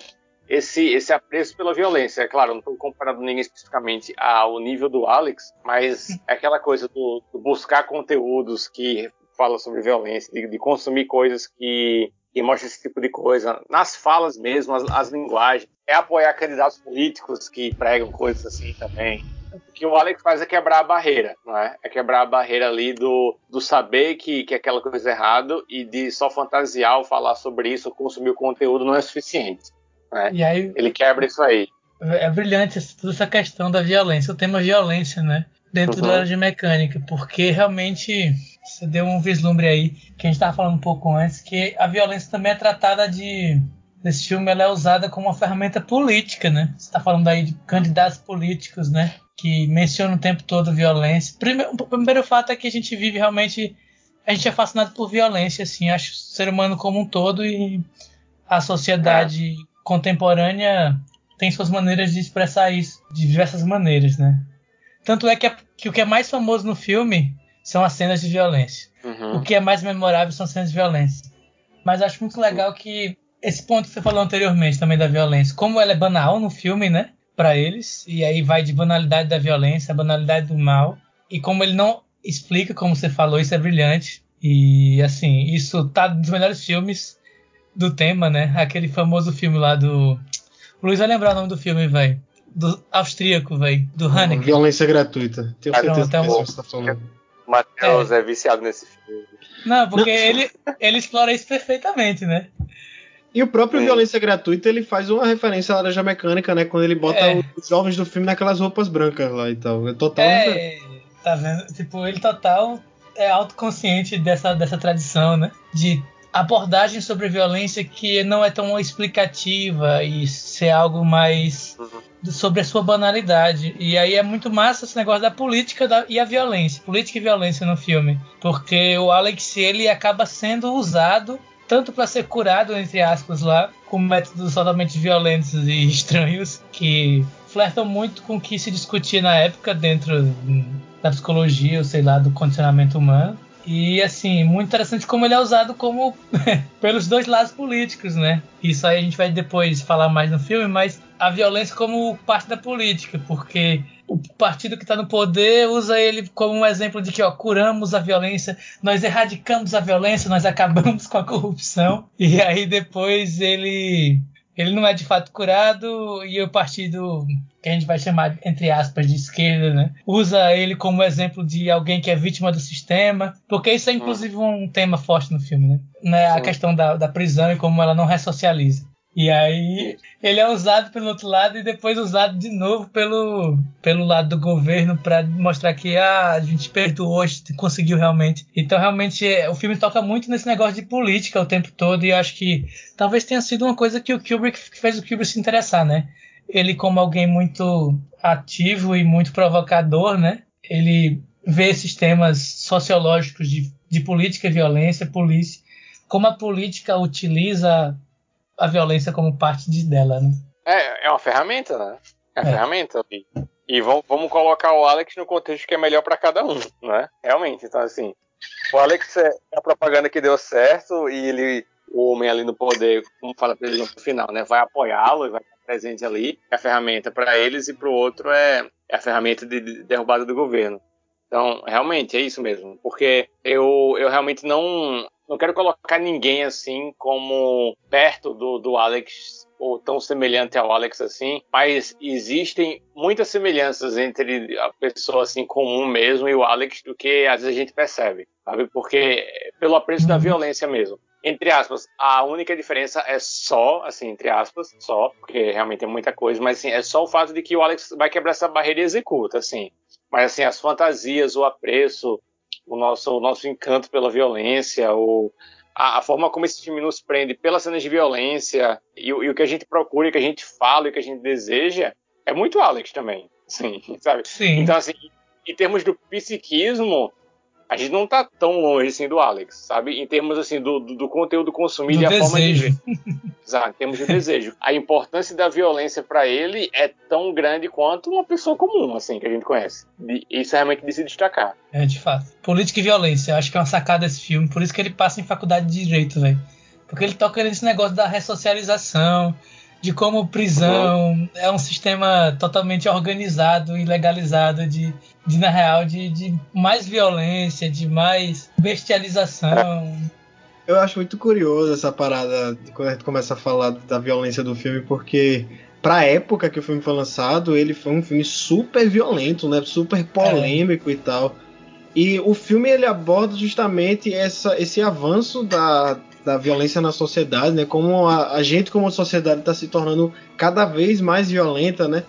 esse, esse apreço pela violência. É claro, não estou comparando ninguém especificamente ao nível do Alex, mas *laughs* é aquela coisa do, do buscar conteúdos que falam sobre violência, de, de consumir coisas que, que mostram esse tipo de coisa, nas falas mesmo, as, as linguagens. É apoiar candidatos políticos que pregam coisas assim também. O que o Alex faz é quebrar a barreira, não é? É quebrar a barreira ali do, do saber que, que aquela coisa é errado e de só fantasiar ou falar sobre isso consumir o conteúdo não é suficiente. Né? E aí, ele quebra isso aí. É brilhante toda essa questão da violência, o tema violência, né? Dentro uhum. do de mecânica, porque realmente você deu um vislumbre aí, que a gente estava falando um pouco antes, que a violência também é tratada de. Nesse filme ela é usada como uma ferramenta política, né? Você está falando aí de candidatos políticos, né? Que mencionam o tempo todo violência. Primeiro, o primeiro fato é que a gente vive realmente. A gente é fascinado por violência, assim, acho o ser humano como um todo e a sociedade é contemporânea tem suas maneiras de expressar isso de diversas maneiras, né? Tanto é que, a, que o que é mais famoso no filme são as cenas de violência. Uhum. O que é mais memorável são as cenas de violência. Mas acho muito legal que esse ponto que você falou anteriormente também da violência, como ela é banal no filme, né? Para eles, e aí vai de banalidade da violência, a banalidade do mal, e como ele não explica, como você falou, isso é brilhante. E assim, isso tá nos melhores filmes do tema, né? Aquele famoso filme lá do. O Luiz vai lembrar o nome do filme, velho. Do austríaco, velho. Do Haneke. Violência gratuita. Tenho certeza Pronto, que é você está falando. Matheus é. é. viciado nesse filme. Não, porque Não. Ele, ele explora isso perfeitamente, né? E o próprio Sim. Violência Gratuita, ele faz uma referência à laranja mecânica, né? Quando ele bota é. os jovens do filme naquelas roupas brancas lá e tal. É total. É, tá vendo? Tipo, ele total é autoconsciente dessa, dessa tradição, né? De abordagem sobre violência que não é tão explicativa e ser algo mais uhum. sobre a sua banalidade. E aí é muito massa esse negócio da política da, e a violência, política e violência no filme, porque o Alex ele acaba sendo usado tanto para ser curado entre aspas lá, com métodos totalmente violentos e *laughs* estranhos que flertam muito com o que se discutia na época dentro da psicologia, ou sei lá, do condicionamento humano. E assim, muito interessante como ele é usado como *laughs* pelos dois lados políticos, né? Isso aí a gente vai depois falar mais no filme, mas a violência como parte da política, porque o partido que está no poder usa ele como um exemplo de que ó, curamos a violência, nós erradicamos a violência, nós acabamos *laughs* com a corrupção, e aí depois ele ele não é de fato curado e o partido que a gente vai chamar entre aspas de esquerda, né, usa ele como exemplo de alguém que é vítima do sistema, porque isso é inclusive um tema forte no filme, né, né a questão da, da prisão e como ela não ressocializa. E aí ele é usado pelo outro lado e depois usado de novo pelo, pelo lado do governo para mostrar que ah, a gente perdoou, conseguiu realmente. Então realmente é, o filme toca muito nesse negócio de política o tempo todo e acho que talvez tenha sido uma coisa que o Kubrick fez o Kubrick se interessar, né? Ele como alguém muito ativo e muito provocador, né? Ele vê esses temas sociológicos de, de política violência, polícia, como a política utiliza a violência como parte de, dela, né? É, é uma ferramenta, né? É uma é. ferramenta. E, e vamos, vamos colocar o Alex no contexto que é melhor para cada um, né? Realmente, então assim, o Alex é a propaganda que deu certo e ele, o homem ali no poder, como fala pra ele no final, né? Vai apoiá-lo e vai estar presente ali. É a ferramenta para eles e para o outro é, é a ferramenta de derrubada do governo. Então, realmente, é isso mesmo. Porque eu, eu realmente não, não quero colocar ninguém assim como perto do, do Alex ou tão semelhante ao Alex assim, mas existem muitas semelhanças entre a pessoa assim comum mesmo e o Alex do que às vezes a gente percebe, sabe? Porque pelo apreço da violência mesmo. Entre aspas, a única diferença é só, assim, entre aspas, só, porque realmente é muita coisa, mas assim, é só o fato de que o Alex vai quebrar essa barreira e executa, assim. Mas assim, as fantasias, o apreço, o nosso, o nosso encanto pela violência, o, a, a, forma como esse filme nos prende pelas cenas de violência e, e, o que a gente procura, o que a gente fala, e o que a gente deseja, é muito Alex também, sim, *laughs* sabe? Sim. Então, assim, em termos do psiquismo, a gente não tá tão longe assim do Alex, sabe? Em termos assim do, do, do conteúdo consumido do e a desejo. forma de ver. Exato, em termos de desejo. *laughs* A importância da violência para ele é tão grande quanto uma pessoa comum, assim, que a gente conhece. E isso é realmente de se destacar. É, de fato. Política e violência, eu acho que é uma sacada desse filme, por isso que ele passa em faculdade de direito, velho. Porque ele toca nesse negócio da ressocialização, de como prisão uhum. é um sistema totalmente organizado e legalizado de, de na real, de, de mais violência, de mais bestialização. Eu acho muito curioso essa parada quando a gente começa a falar da violência do filme, porque pra época que o filme foi lançado, ele foi um filme super violento, né? Super polêmico é. e tal. E o filme ele aborda justamente essa, esse avanço da, da violência na sociedade, né? Como a, a gente como sociedade está se tornando cada vez mais violenta, né?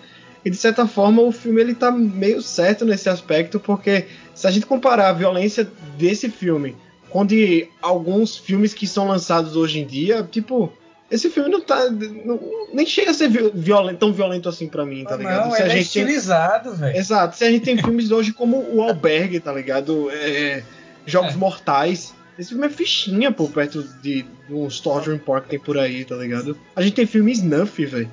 E de certa forma o filme ele tá meio certo nesse aspecto, porque se a gente comparar a violência desse filme com de alguns filmes que são lançados hoje em dia, tipo, esse filme não tá. Não, nem chega a ser violento, tão violento assim para mim, tá ligado? Não, se a é gente é estilizado, tem... velho. Exato. Se a gente tem filmes hoje como o Albergue, tá ligado? É, Jogos é. Mortais. Esse filme é fichinha, pô, perto de, de uns Torture Park que tem por aí, tá ligado? A gente tem filme Snuff, velho.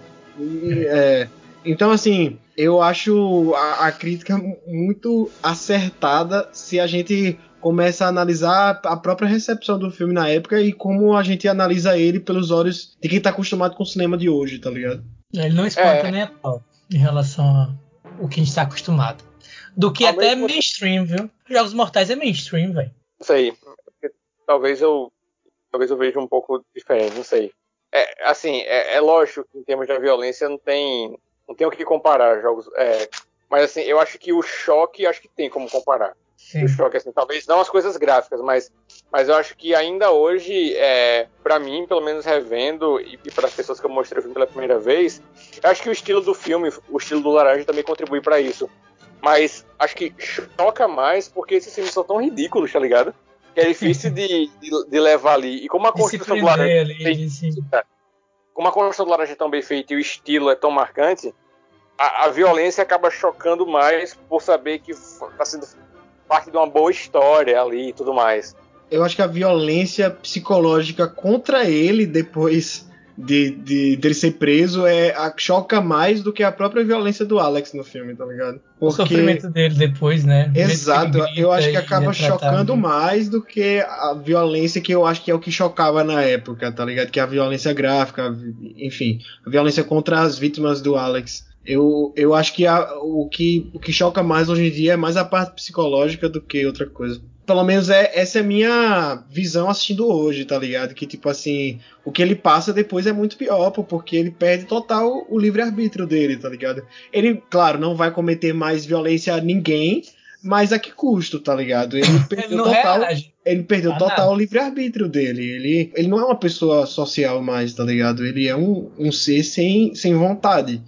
É, então, assim, eu acho a, a, crítica muito acertada se a gente começa a analisar a própria recepção do filme na época e como a gente analisa ele pelos olhos de quem tá acostumado com o cinema de hoje, tá ligado? Ele não espanta é. nem a pau em relação ao que a gente tá acostumado. Do que Ao até mesmo... mainstream, viu? Jogos Mortais é mainstream, velho. Isso aí talvez eu talvez eu veja um pouco diferente, não sei. É, assim, é, é, lógico que em termos de violência não tem não tem o que comparar jogos, é, mas assim, eu acho que o choque acho que tem como comparar. Sim. O choque assim, talvez não as coisas gráficas, mas mas eu acho que ainda hoje, é, para mim, pelo menos revendo e, e para as pessoas que eu mostrei o filme pela primeira vez, eu acho que o estilo do filme, o estilo do Laranja também contribui para isso Mas acho que choca mais porque esses filmes são tão ridículos, tá ligado? Que é difícil *laughs* de, de, de levar ali. E como a construção do laranja. Ali, é como a construção do laranja é tão bem feita e o estilo é tão marcante, a, a violência acaba chocando mais por saber que está sendo parte de uma boa história ali e tudo mais. Eu acho que a violência psicológica contra ele depois de, de dele ser preso é a, choca mais do que a própria violência do Alex no filme, tá ligado? Porque... O sofrimento dele depois, né? Exato, eu acho que acaba é chocando mais do que a violência que eu acho que é o que chocava na época, tá ligado? Que é a violência gráfica, enfim, a violência contra as vítimas do Alex. Eu, eu acho que a, o, que o que choca mais hoje em dia é mais a parte psicológica do que outra coisa pelo menos é, essa é a minha visão assistindo hoje, tá ligado? Que, tipo assim, o que ele passa depois é muito pior, porque ele perde total o livre-arbítrio dele, tá ligado? Ele, claro, não vai cometer mais violência a ninguém, mas a que custo, tá ligado? Ele *laughs* perdeu ele total, ele perdeu total o livre-arbítrio dele. Ele, ele não é uma pessoa social mais, tá ligado? Ele é um, um ser sem, sem vontade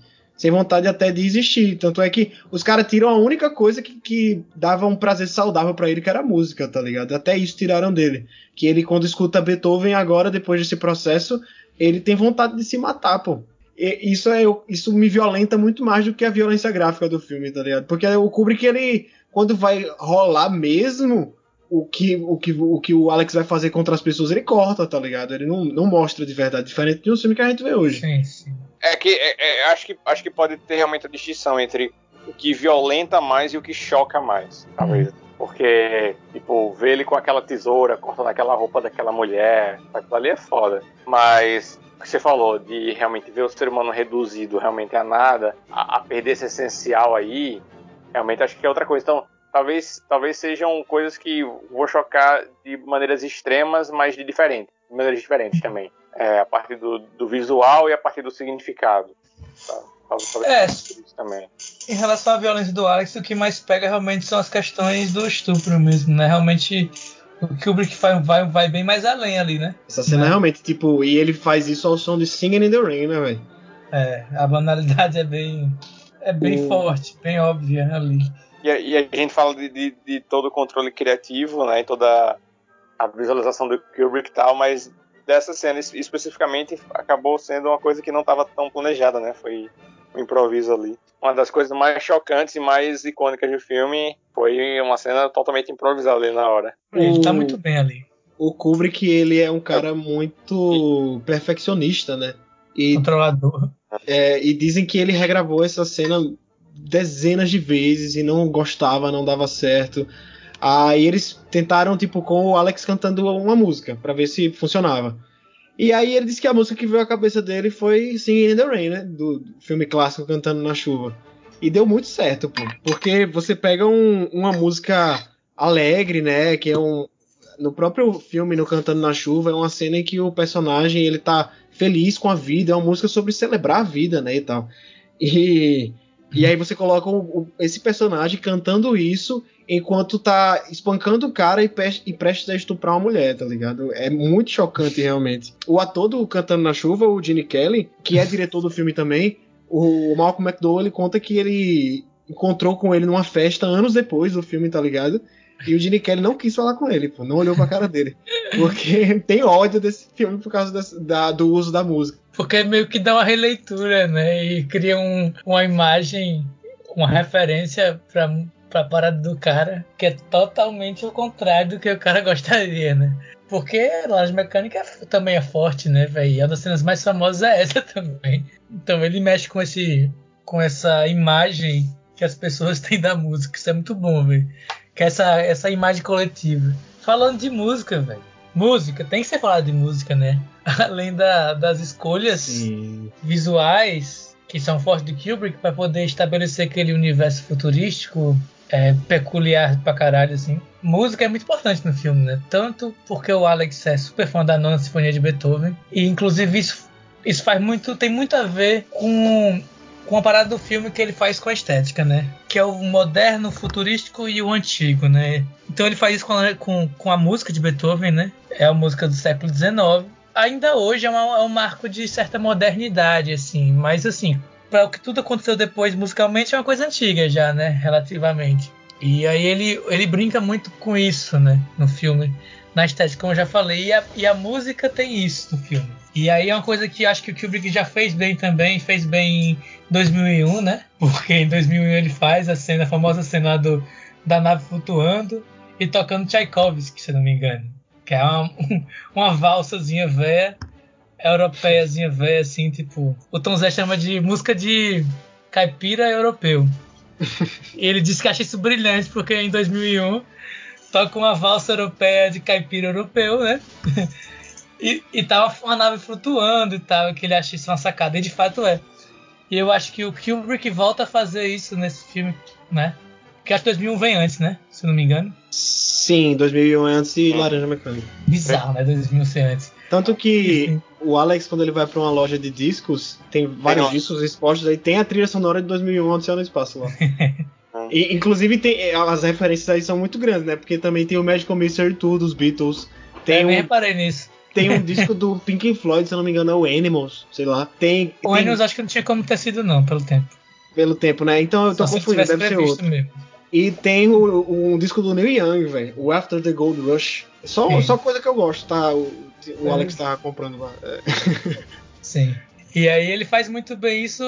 sem vontade até de existir. Tanto é que os caras tiram a única coisa que, que dava um prazer saudável para ele, que era a música, tá ligado? Até isso tiraram dele. Que ele, quando escuta Beethoven agora, depois desse processo, ele tem vontade de se matar, pô. E isso, é, isso me violenta muito mais do que a violência gráfica do filme, tá ligado? Porque o Kubrick, ele, quando vai rolar mesmo, o que, o, que, o que o Alex vai fazer contra as pessoas, ele corta, tá ligado? Ele não, não mostra de verdade, diferente de um filme que a gente vê hoje. Sim, sim. É que é, é, acho que acho que pode ter realmente a distinção entre o que violenta mais e o que choca mais, talvez. Uhum. Porque, tipo, ver ele com aquela tesoura, cortando aquela roupa daquela mulher, aquilo ali é foda. Mas o que você falou, de realmente ver o ser humano reduzido realmente a nada, a, a perder esse essencial aí, realmente acho que é outra coisa. Então, talvez, talvez sejam coisas que vou chocar de maneiras extremas, mas de diferente, de maneiras diferentes também é, a partir do, do, visual e a partir do significado. Tá? É, também. Em relação à violência do Alex, o que mais pega realmente são as questões do estupro mesmo, né? Realmente o Kubrick vai, vai, vai bem mais além ali, né? Essa cena é. realmente, tipo, e ele faz isso ao som de Singing in the Rain, né, velho? É, a banalidade é bem, é bem o... forte, bem óbvia ali. E a, e a gente fala de, de, de, todo o controle criativo, né, e toda a visualização do Kubrick e tal, mas dessa cena especificamente acabou sendo uma coisa que não estava tão planejada, né? Foi um improviso ali. Uma das coisas mais chocantes e mais icônicas do filme foi uma cena totalmente improvisada ali na hora. Ele tá muito bem ali. O Kubrick, ele é um cara muito perfeccionista, né? E, Controlador. É, e dizem que ele regravou essa cena dezenas de vezes e não gostava, não dava certo. Aí eles tentaram, tipo, com o Alex cantando uma música, para ver se funcionava. E aí ele disse que a música que veio à cabeça dele foi Singing in the Rain, né? Do filme clássico Cantando na Chuva. E deu muito certo, pô. Porque você pega um, uma música alegre, né? Que é um. No próprio filme, no Cantando na Chuva, é uma cena em que o personagem ele tá feliz com a vida. É uma música sobre celebrar a vida, né? E tal. E, e aí você coloca esse personagem cantando isso enquanto tá espancando o cara e, e prestes a estuprar uma mulher, tá ligado? É muito chocante, realmente. O ator do Cantando na Chuva, o Gene Kelly, que é diretor do filme também, o Malcolm McDowell, ele conta que ele encontrou com ele numa festa anos depois do filme, tá ligado? E o Gene Kelly não quis falar com ele, pô, não olhou pra cara dele. Porque *laughs* tem ódio desse filme por causa desse, da, do uso da música. Porque meio que dá uma releitura, né? E cria um, uma imagem, uma referência pra pra parada do cara, que é totalmente o contrário do que o cara *laughs* gostaria, né? Porque Laje Mecânica é, também é forte, né, velho? É uma das cenas mais famosas é essa *laughs* também. Então ele mexe com esse com essa imagem que as pessoas *laughs* têm da música. Isso é muito bom, velho. Que é essa, essa imagem coletiva. Falando de música, velho. Música, tem que ser falado de música, né? *laughs* Além da, das escolhas Sim. visuais que são fortes de Kubrick para poder estabelecer aquele universo futurístico é, peculiar pra caralho, assim. Música é muito importante no filme, né? Tanto porque o Alex é super fã da nona sinfonia de Beethoven, e inclusive isso, isso faz muito, tem muito a ver com, com a parada do filme que ele faz com a estética, né? Que é o moderno, futurístico e o antigo, né? Então ele faz isso com a, com, com a música de Beethoven, né? É a música do século XIX. Ainda hoje é, uma, é um marco de certa modernidade, assim, mas assim, para o que tudo aconteceu depois musicalmente é uma coisa antiga já, né? Relativamente. E aí ele, ele brinca muito com isso, né? No filme. Na estética, como eu já falei. E a, e a música tem isso no filme. E aí é uma coisa que acho que o Kubrick já fez bem também. Fez bem em 2001, né? Porque em 2001 ele faz a cena, a famosa cena do, da nave flutuando e tocando Tchaikovsky, se não me engano. Que é uma, *laughs* uma valsazinha velha europeiazinha velha, assim, tipo. O Tom Zé chama de música de caipira europeu. e ele disse que acha isso brilhante, porque em 2001 toca uma valsa europeia de caipira europeu, né? *laughs* e, e tava uma nave flutuando e tal, que ele acha isso uma sacada, e de fato é. E eu acho que o Kubrick volta a fazer isso nesse filme, né? Porque acho que 2001 vem antes, né? Se não me engano. Sim, 2001 é antes de Laranja Mecânica. Bizarro, né? 2001 ser antes. Tanto que o Alex, quando ele vai para uma loja de discos, tem vários tem discos expostos aí, tem a trilha sonora de 2001, Odisseia no Espaço lá. *laughs* e, inclusive, tem, as referências aí são muito grandes, né? Porque também tem o Magical Mystery Tour dos Beatles. Tem eu um, nem reparei nisso. Tem um disco do Pink Floyd, se eu não me engano, é o Animals, sei lá. Tem, o tem... Animals acho que não tinha como ter sido, não, pelo tempo. Pelo tempo, né? Então eu tô Só confundindo, deve ser outro. Mesmo. E tem o, um disco do Neil Young, velho. O After the Gold Rush. Só, só coisa que eu gosto, tá? O, o é. Alex tava comprando lá. É. *laughs* Sim. E aí ele faz muito bem isso.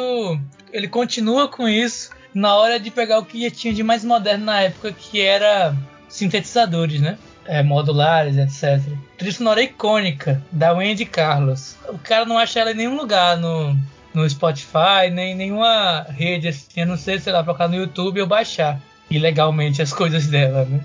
Ele continua com isso na hora de pegar o que tinha de mais moderno na época, que era sintetizadores, né? É, modulares, etc. Trilha sonora icônica da Wendy Carlos. O cara não acha ela em nenhum lugar no, no Spotify, nem nenhuma rede assim, a não ser, sei lá, colocar no YouTube ou baixar ilegalmente as coisas dela, né?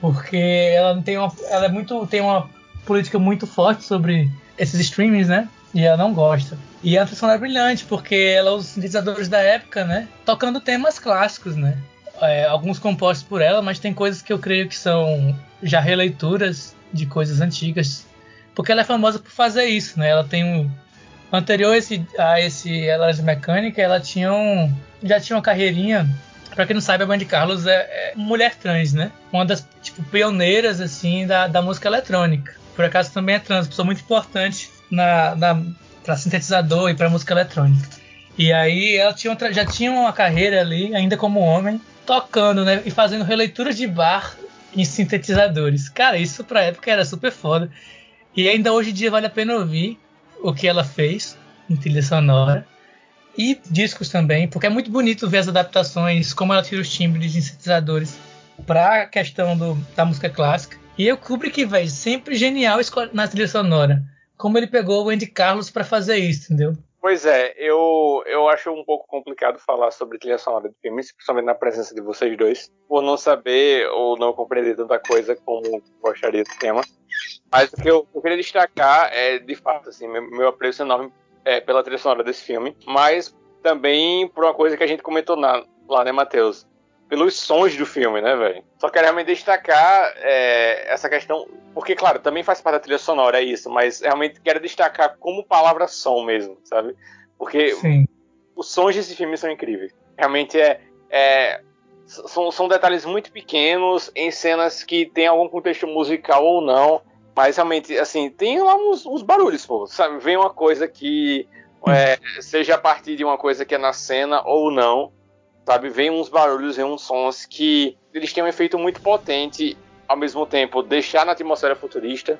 Porque ela não tem uma, ela é muito tem uma política muito forte sobre esses streamings, né? E ela não gosta. E a trilha é brilhante, porque ela usa os sintetizadores da época, né? Tocando temas clássicos, né? É, alguns compostos por ela, mas tem coisas que eu creio que são já releituras de coisas antigas. Porque ela é famosa por fazer isso, né? Ela tem um. Anterior a esse, a esse Ela Mecânica, ela tinha um. Já tinha uma carreirinha Pra quem não sabe, a Band Carlos é, é mulher trans, né? Uma das tipo, pioneiras assim da, da música eletrônica. Por acaso também é trans, pessoa muito importante na, na, pra sintetizador e pra música eletrônica. E aí ela tinha outra, já tinha uma carreira ali, ainda como homem, tocando, né? E fazendo releituras de bar em sintetizadores. Cara, isso pra época era super foda. E ainda hoje em dia vale a pena ouvir o que ela fez em trilha sonora e discos também, porque é muito bonito ver as adaptações, como ela tira os timbres de sintetizadores para a questão do, da música clássica. E o Kubrick, velho, sempre genial na trilha sonora. Como ele pegou o Andy Carlos para fazer isso, entendeu? Pois é, eu, eu acho um pouco complicado falar sobre trilha sonora de filmes, principalmente na presença de vocês dois, por não saber ou não compreender tanta coisa como gostaria do tema. Mas o que eu, eu queria destacar é, de fato, assim, meu, meu apreço enorme é, pela trilha sonora desse filme, mas também por uma coisa que a gente comentou na, lá, né, Matheus? Pelos sons do filme, né, velho? Só quero realmente destacar é, essa questão, porque, claro, também faz parte da trilha sonora, é isso, mas realmente quero destacar como palavra som mesmo, sabe? Porque Sim. os sons desse filme são incríveis. Realmente é, é são, são detalhes muito pequenos em cenas que tem algum contexto musical ou não, mas realmente, assim, tem lá uns, uns barulhos, pô. Sabe? Vem uma coisa que. É, seja a partir de uma coisa que é na cena ou não. Sabe? Vem uns barulhos, vem uns sons que eles têm um efeito muito potente, ao mesmo tempo, deixar na atmosfera futurista,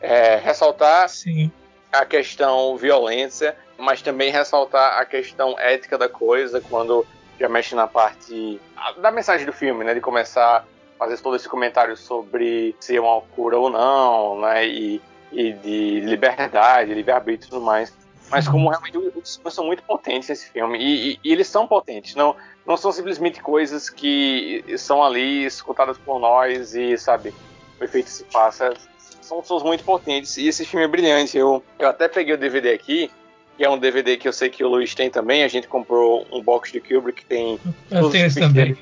é, ressaltar Sim. a questão violência, mas também ressaltar a questão ética da coisa, quando já mexe na parte da mensagem do filme, né? De começar fazer todo esse comentário sobre ser uma cura ou não, né? E, e de liberdade, livre-arbítrio e tudo mais. Mas como realmente os filmes são muito potentes esse filme. E, e, e, eles são potentes, não, não são simplesmente coisas que são ali escutadas por nós e, sabe, o efeito se passa. São sons muito potentes. E esse filme é brilhante. Eu, eu até peguei o DVD aqui que é um DVD que eu sei que o Luiz tem também. A gente comprou um box de Kubrick que tem. Eu tenho esse também.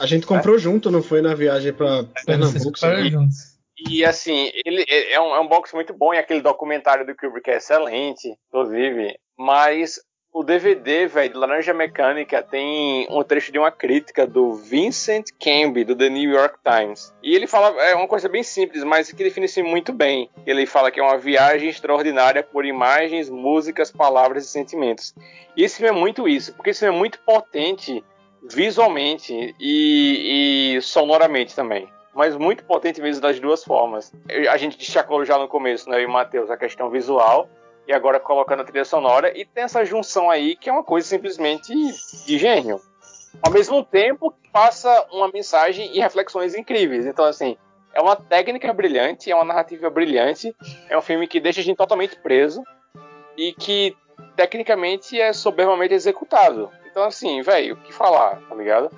A gente comprou é? junto, não foi na viagem para Pernambuco? E, e assim, ele é, é um, é um box muito bom e aquele documentário do Kubrick é excelente, inclusive. Mas o DVD, velho, de Laranja Mecânica tem um trecho de uma crítica do Vincent Camby, do The New York Times. E ele fala, é uma coisa bem simples, mas que define se muito bem. Ele fala que é uma viagem extraordinária por imagens, músicas, palavras e sentimentos. E esse filme é muito isso, porque esse filme é muito potente visualmente e, e sonoramente também mas muito potente mesmo das duas formas. A gente destacou já no começo, né, e o Matheus, a questão visual, e agora colocando a trilha sonora, e tem essa junção aí que é uma coisa simplesmente de gênio. Ao mesmo tempo, passa uma mensagem e reflexões incríveis. Então, assim, é uma técnica brilhante, é uma narrativa brilhante, é um filme que deixa a gente totalmente preso e que tecnicamente é soberbamente executado. Então, assim, velho, o que falar, tá ligado?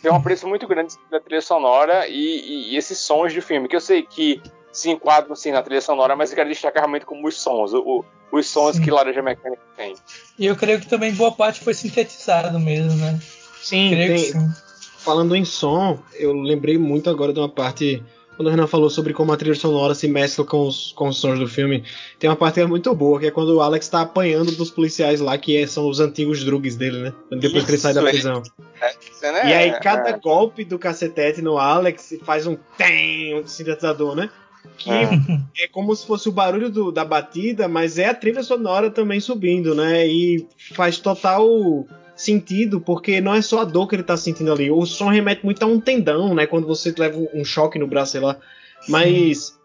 Tem um apreço muito grande da trilha sonora e, e, e esses sons do filme, que eu sei que se enquadram sim na trilha sonora, mas eu quero destacar realmente como os sons, o, os sons sim. que Laranja Mecânica tem. E eu creio que também boa parte foi sintetizado mesmo, né? Sim, tem, sim. falando em som, eu lembrei muito agora de uma parte quando o Renan falou sobre como a trilha sonora se mescla com os, com os sons do filme, tem uma parte muito boa, que é quando o Alex tá apanhando dos policiais lá, que é, são os antigos drugs dele, né? Depois Isso, que ele sai da prisão. É, né? E aí, cada é. golpe do cacetete no Alex faz um tem, um sintetizador, né? que é. é como se fosse o barulho do, da batida, mas é a trilha sonora também subindo, né? E faz total sentido, porque não é só a dor que ele tá sentindo ali. O som remete muito a um tendão, né? Quando você leva um choque no braço, sei lá. Mas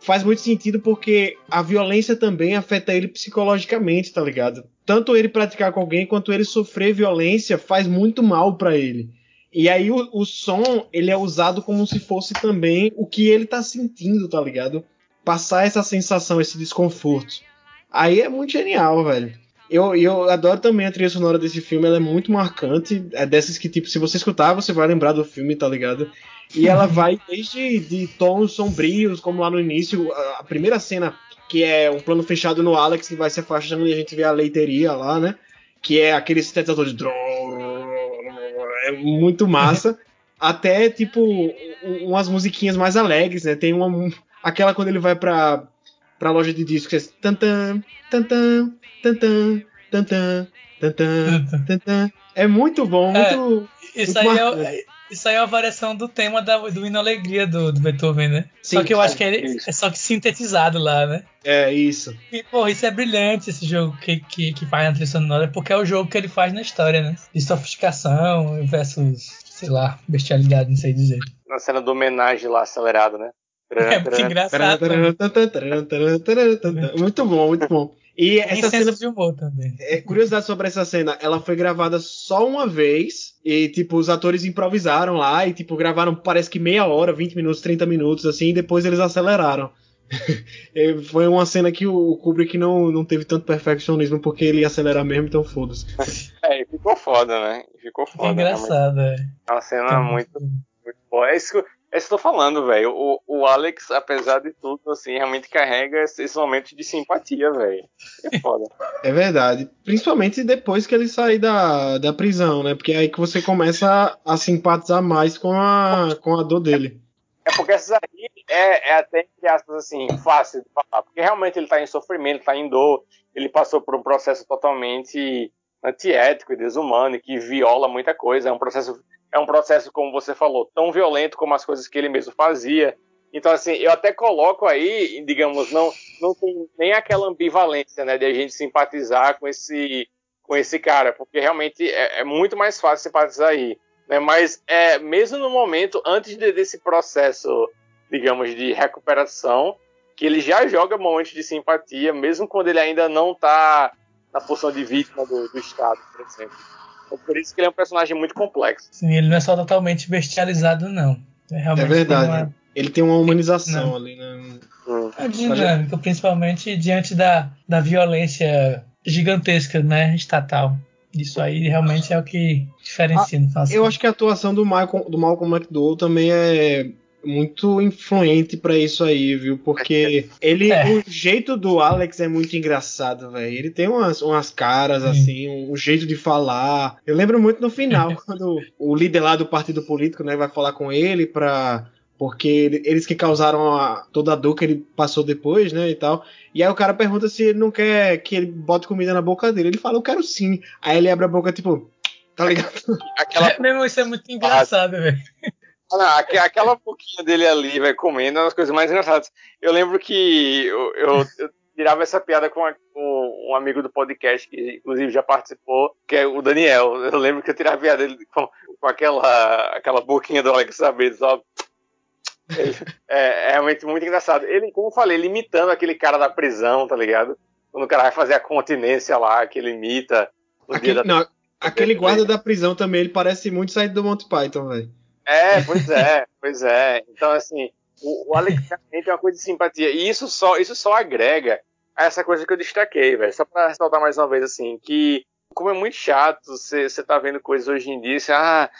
faz muito sentido porque a violência também afeta ele psicologicamente, tá ligado? Tanto ele praticar com alguém quanto ele sofrer violência faz muito mal para ele. E aí o, o, som, ele é usado como se fosse também o que ele tá sentindo, tá ligado? Passar essa sensação, esse desconforto. Aí é muito genial, velho. Eu, eu adoro também a trilha sonora desse filme, ela é muito marcante. É dessas que, tipo, se você escutar, você vai lembrar do filme, tá ligado? E ela *laughs* vai desde de tons sombrios, como lá no início, a, primeira cena, que é um plano fechado no Alex, que vai se afastando e a gente vê a leiteria lá, né? Que é aquele sintetizador de. É muito massa. Até, tipo, umas musiquinhas mais alegres, né? Tem uma. Aquela quando ele vai pra, pra loja de discos, que é. Tantan, tantan, tantan, tantan, tantan, tantan. É muito bom, é, muito. Isso, muito aí é, isso aí é uma variação do tema da, do Hino Alegria do, do Beethoven, né? Sim, só que eu acho que é, é, só que sintetizado lá, né? É, isso. E, pô, isso é brilhante esse jogo que, que, que faz na trilha sonora, porque é o jogo que ele faz na história, né? De sofisticação versus, sei lá, bestialidade, não sei dizer. Na cena do homenagem lá acelerado, né? *laughs* É muito engraçado. muito bom, muito bom. E essa cena de humor também. É, curiosidade sobre essa cena, ela foi gravada só uma vez e tipo os atores improvisaram lá e tipo gravaram parece que meia hora, 20 minutos, 30 minutos assim, e depois eles aceleraram. *laughs* foi uma cena que o Kubrick não, não teve tanto perfeccionismo porque ele ia acelerar mesmo, então foda-se. *laughs* É, ficou foda, né? Ficou foda. É engraçado, é. É uma cena muito, muito boa. É isso que é isso que eu tô falando, velho. O, o Alex, apesar de tudo, assim, realmente carrega esse momento de simpatia, velho. É foda. *laughs* É verdade. Principalmente depois que ele sair da, da prisão, né? Porque é aí que você começa a, a simpatizar mais com a, com a dor dele. É porque essas aí é, é até, entre aspas, assim, fácil de falar. Porque realmente ele tá em sofrimento, tá em dor. Ele passou por um processo totalmente antiético e desumano e que viola muita coisa. É um processo é um processo, como você falou, tão violento como as coisas que ele mesmo fazia. Então, assim, eu até coloco aí, digamos, não, não tem nem aquela ambivalência, né, de a gente simpatizar com esse, com esse cara, porque realmente é, é muito mais fácil simpatizar aí. Né, mas é, mesmo no momento, antes de, desse processo, digamos, de recuperação, que ele já joga momentos de simpatia, mesmo quando ele ainda não está na posição de vítima do, do Estado, por exemplo. É por isso que ele é um personagem muito complexo. Sim, ele não é só totalmente bestializado, não. É, é verdade. Uma... Ele tem uma humanização não. ali, né? É dinâmica, principalmente diante da, da violência gigantesca, né, estatal. Isso aí realmente é o que diferencia. Ah, eu acho que a atuação do Malcolm, do Malcolm McDowell também é muito influente para isso aí, viu? Porque *laughs* ele, é. o jeito do Alex é muito engraçado, velho. Ele tem umas, umas caras assim, um, um, jeito de falar. Eu lembro muito no final *laughs* quando o líder lá do partido político, né, vai falar com ele para Porque eles que causaram a, toda a dor que ele passou depois, né, e tal. E aí o cara pergunta se ele não quer que ele bote comida na boca dele. Ele fala, eu quero sim. Aí ele abre a boca, tipo, tá ligado? Aquela... *laughs* Mesmo isso é muito engraçado, velho. Ah, aquela boquinha dele ali, vai comendo, é uma das coisas mais engraçadas. Eu lembro que eu, eu, eu tirava essa piada com, a, com, um amigo do podcast, que inclusive já participou, que é o Daniel. Eu lembro que eu tirava a piada dele com, com aquela, aquela boquinha do Alex Saber, só. É, é, realmente muito engraçado. Ele, como eu falei, ele imitando aquele cara da prisão, tá ligado? Quando o cara vai fazer a continência lá, que ele imita. Aquele, da... não, *laughs* aquele guarda da prisão também, ele parece muito saído do Monty Python, velho. É, pois é, pois é. Então, assim, o, o Alex realmente é uma coisa de simpatia. E isso só, isso só agrega a essa coisa que eu destaquei, velho. Só pra ressaltar mais uma vez, assim, que como é muito chato, você tá vendo coisas hoje em dia, você, ah,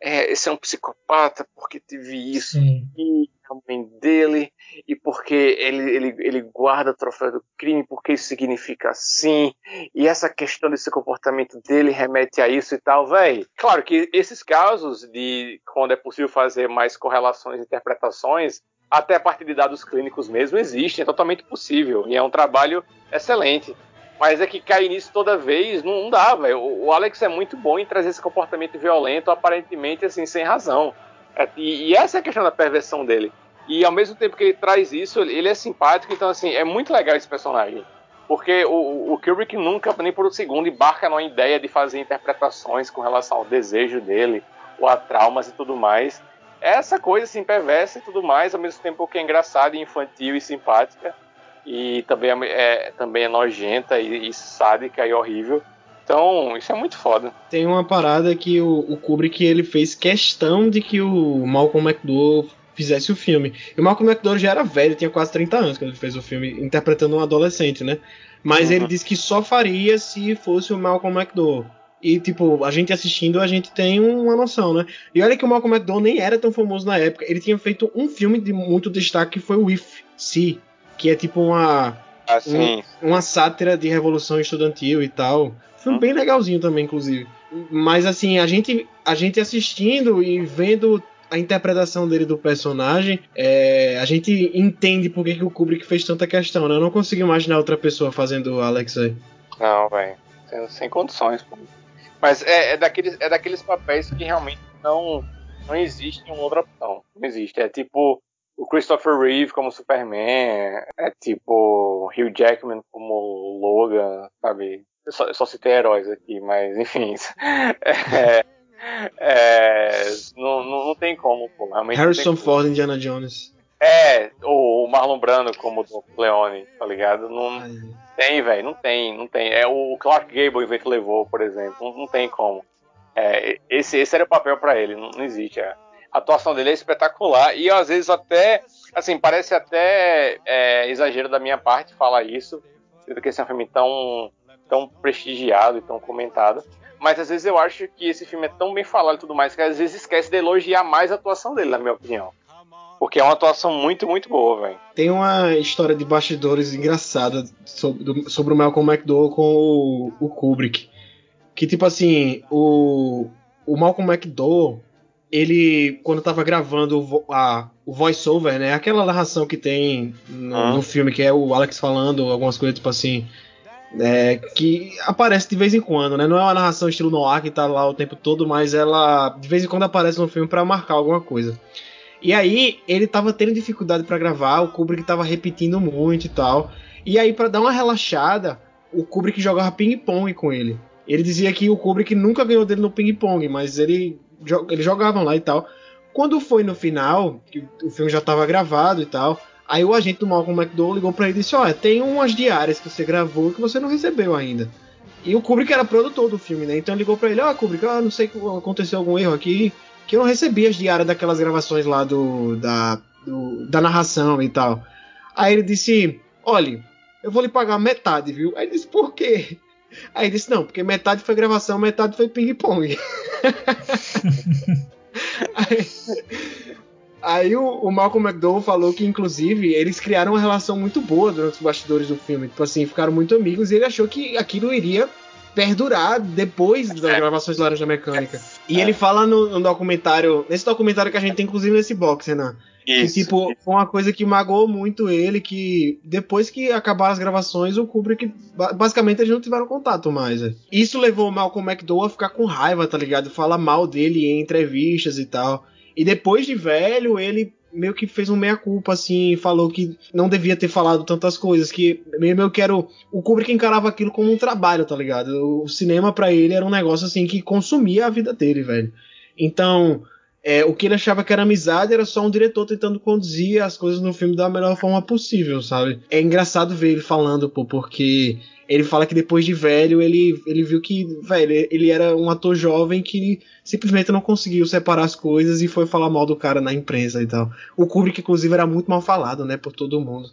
é, esse é um psicopata porque teve isso e a mãe dele e porque ele, ele, ele guarda o troféu do crime, porque isso significa assim, e essa questão desse comportamento dele remete a isso e tal, velho. Claro que esses casos de quando é possível fazer mais correlações e interpretações, até a partir de dados clínicos mesmo, existem, é totalmente possível, e é um trabalho excelente. Mas é que cair nisso toda vez não, não dá, velho. O Alex é muito bom em trazer esse comportamento violento, aparentemente assim, sem razão. É, e, e, essa é a questão da perversão dele. E ao mesmo tempo que ele traz isso, ele é simpático, então assim, é muito legal esse personagem. Porque o, o Kubrick nunca, nem por um segundo, embarca numa ideia de fazer interpretações com relação ao desejo dele, ou a traumas e tudo mais. Essa coisa assim, perversa e tudo mais, ao mesmo tempo que é engraçada, infantil e simpática e também é, é, também é nojenta e, e, sádica e horrível. Então, isso é muito foda. Tem uma parada que o, o Kubrick ele fez questão de que o Malcolm McDowell fizesse o filme. E o Malcolm McDowell já era velho, tinha quase 30 anos quando ele fez o filme, interpretando um adolescente, né? Mas uhum. ele disse que só faria se fosse o Malcolm McDowell. E, tipo, a gente assistindo, a gente tem uma noção, né? E olha que o Malcolm McDowell nem era tão famoso na época. Ele tinha feito um filme de muito destaque, que foi o If, Se, que é tipo uma assim. um, uma sátira de revolução estudantil e tal. Foi hum. bem legalzinho também, inclusive. Mas assim, a gente a gente assistindo e vendo a interpretação dele do personagem, é, a gente entende por que, que o Kubrick fez tanta questão, né? Eu não consigo imaginar outra pessoa fazendo o Alex aí. Não, velho. Sem condições, pô. Mas é, é, daqueles, é daqueles papéis que realmente não, não existe uma outra opção. Não existe. É tipo o Christopher Reeve como Superman, é tipo Hugh Jackman como Logan, sabe? Eu só, eu só citei heróis aqui, mas *laughs* enfim. É, é, não, não, não, tem como, pô. Harrison Ford Indiana Jones. É, o Marlon Brando como Don Leone, tá ligado? Não Ai. tem, velho, não tem, não tem. É o Clark Gable que levou, por exemplo, não, não tem como. É, esse, esse era o papel para ele, não, não existe. É a atuação dele é espetacular e às vezes até, assim, parece até é, exagero da minha parte falar isso, sendo que esse é um filme tão, tão prestigiado e tão comentado. Mas às vezes eu acho que esse filme é tão bem falado e tudo mais que às vezes esquece de elogiar mais a atuação dele, na minha opinião. Porque é uma atuação muito, muito boa, velho. Tem uma história de bastidores engraçada sobre, sobre o Malcolm McDowell com o, o Kubrick. Que, tipo assim, o, o Malcolm McDowell ele, quando tava gravando o, a, o voice-over, né? Aquela narração que tem no, no, filme, que é o Alex falando algumas coisas, tipo assim. É, que aparece de vez em quando, né? Não é uma narração estilo noir que tá lá o tempo todo, mas ela de vez em quando aparece no filme para marcar alguma coisa. E aí ele tava tendo dificuldade para gravar, o Kubrick tava repetindo muito e tal. E aí para dar uma relaxada, o Kubrick jogava ping-pong com ele. Ele dizia que o Kubrick nunca ganhou dele no ping-pong, mas ele eles jogavam lá e tal. Quando foi no final, que o filme já estava gravado e tal, aí o agente do Malcolm McDowell ligou para ele e disse: Olha, tem umas diárias que você gravou que você não recebeu ainda. E o Kubrick era produtor do filme, né? Então ligou para ele: Ó, oh, Kubrick, ah, não sei se aconteceu algum erro aqui, que eu não recebi as diárias daquelas gravações lá do da, do, da narração e tal. Aí ele disse: Olha, eu vou lhe pagar metade, viu? Aí ele disse: Por quê? Aí disse, não, porque metade foi gravação, metade foi ping-pong. *laughs* aí, aí o, o, Malcolm McDowell falou que, inclusive, eles criaram uma relação muito boa durante os bastidores do filme. Tipo assim, ficaram muito amigos e ele achou que aquilo iria perdurar depois das É. gravações de Laranja Mecânica. E ele fala no, no documentário, nesse documentário que a gente tem inclusive nesse box, Renan, que tipo, foi uma coisa que magoou muito ele, que depois que acabaram as gravações, o Kubrick, ba- basicamente eles não tiveram contato mais. Isso levou o Malcolm McDowell a ficar com raiva, tá ligado? Falar mal dele em entrevistas e tal. E depois de velho, ele meio que fez um meia-culpa, assim, falou que não devia ter falado tantas coisas, que meio, que era o, o Kubrick encarava aquilo como um trabalho, tá ligado? O cinema pra ele era um negócio, assim, que consumia a vida dele, velho. Então, é, o que ele achava que era amizade era só um diretor tentando conduzir as coisas no filme da melhor forma possível, sabe? É engraçado ver ele falando, pô, porque ele fala que depois de velho ele, ele viu que, velho, ele era um ator jovem que simplesmente não conseguiu separar as coisas e foi falar mal do cara na imprensa e tal. O Kubrick, inclusive, era muito mal falado, né, por todo mundo.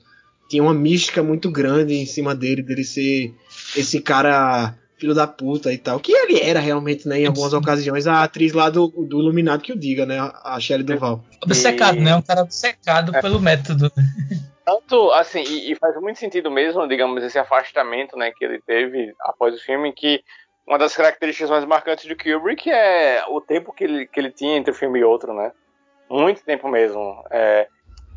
Tinha uma mística muito grande em cima dele, dele ser esse cara filho da puta e tal. Que ele era realmente, né, em algumas ocasiões. A atriz lá do, do Iluminado que o diga, né, a Shelley Duval. Obcecado, E- né? Um cara obcecado É. pelo método. *laughs* Tanto, assim, e, e faz muito sentido mesmo, digamos, esse afastamento, né, que ele teve após o filme, que uma das características mais marcantes do Kubrick é o tempo que ele, que ele tinha entre um filme e outro, né? Muito tempo mesmo. É,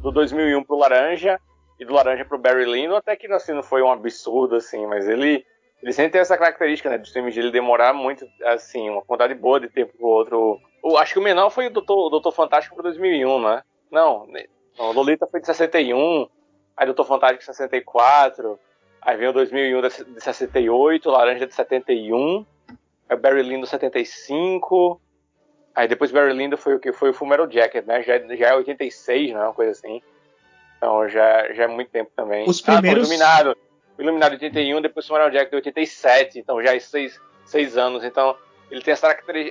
do 2001 pro Laranja e do Laranja pro Barry Lyndon, até que assim, não foi um absurdo, assim, mas ele, ele sempre tem essa característica, né, dos filmes de ele demorar muito, assim, uma quantidade boa de tempo pro outro. O, acho que o menor foi o Doutor, o Doutor Fantástico pro 2001, né? Não, né? Não, o Lolita foi de 61, aí Doutor Fantástico de 64, aí vem o 2001 de de 68, Laranja de 71, aí Barry Lyndon 75, aí depois Barry Lyndon foi o que? Foi o Full Metal Jacket, né? Já, já é 86, né? Uma coisa assim. Então já, já é muito tempo também. Os Ah, primeiros- Iluminado. O Iluminado de 81, depois Full Metal Jacket de 87, então já é seis, seis anos. Então ele tem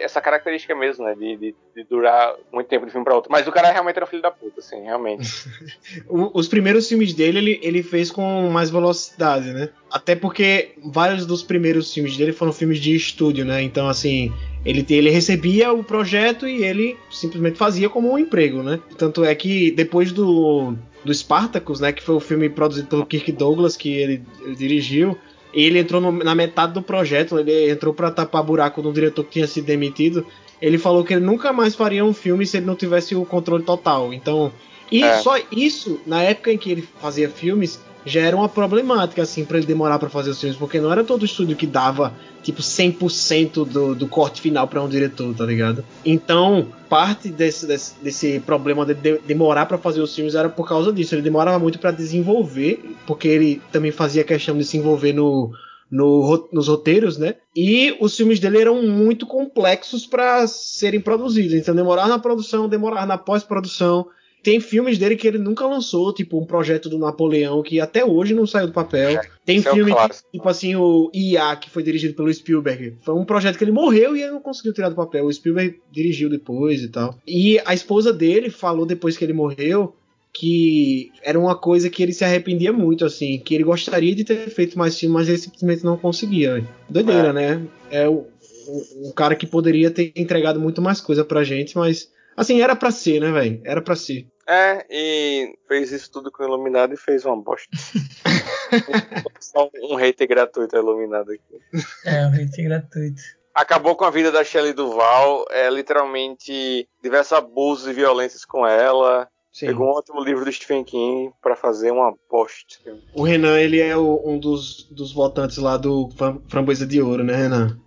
essa característica, mesmo, né? De, de, de durar muito tempo de filme pra outro. Mas o cara realmente era um filho da puta, assim, realmente. *laughs* Os primeiros filmes dele ele, ele fez com mais velocidade, né? Até porque vários dos primeiros filmes dele foram filmes de estúdio, né? Então, assim, ele, ele recebia o projeto e ele simplesmente fazia como um emprego, né? Tanto é que depois do, do Spartacus, né? Que foi o filme produzido pelo Kirk Douglas, que ele, ele dirigiu. Ele entrou no- na metade do projeto, ele entrou pra tapar buraco do diretor que tinha sido demitido. Ele falou que ele nunca mais faria um filme se ele não tivesse o controle total. Então, e É. só isso, na época em que ele fazia filmes, já era uma problemática, assim, pra ele demorar pra fazer os filmes, porque não era todo estúdio que dava, tipo, 100% do, do corte final pra um diretor, tá ligado? Então, parte desse, desse, desse problema de, de demorar pra fazer os filmes era por causa disso. Ele demorava muito pra desenvolver, porque ele também fazia questão de se envolver no. no nos roteiros, né? E os filmes dele eram muito complexos pra serem produzidos. Então, demorar na produção, demorar na pós-produção. Tem filmes dele que ele nunca lançou, tipo um projeto do Napoleão que até hoje não saiu do papel. Tem Esse é filme que, clássico. tipo assim, o IA, que foi dirigido pelo Spielberg. Foi um projeto que ele morreu e ele não conseguiu tirar do papel. O Spielberg dirigiu depois e tal. E a esposa dele falou depois que ele morreu que era uma coisa que ele se arrependia muito, assim, que ele gostaria de ter feito mais filme, mas ele simplesmente não conseguia. Doideira, É. né? É o- o- um cara que poderia ter entregado muito mais coisa pra gente, mas assim, era pra ser, né, velho? Era pra ser. É, e fez isso tudo com o Iluminado e fez uma bosta. *laughs* Só um hater gratuito Iluminado aqui. É, um hate gratuito. Acabou com a vida da Shelley Duval, é literalmente diversos abusos e violências com ela. Sim. Pegou um ótimo livro do Stephen King pra fazer uma bosta. O Renan, ele é o- um dos, dos votantes lá do Fram- Framboesa de Ouro, né, Renan?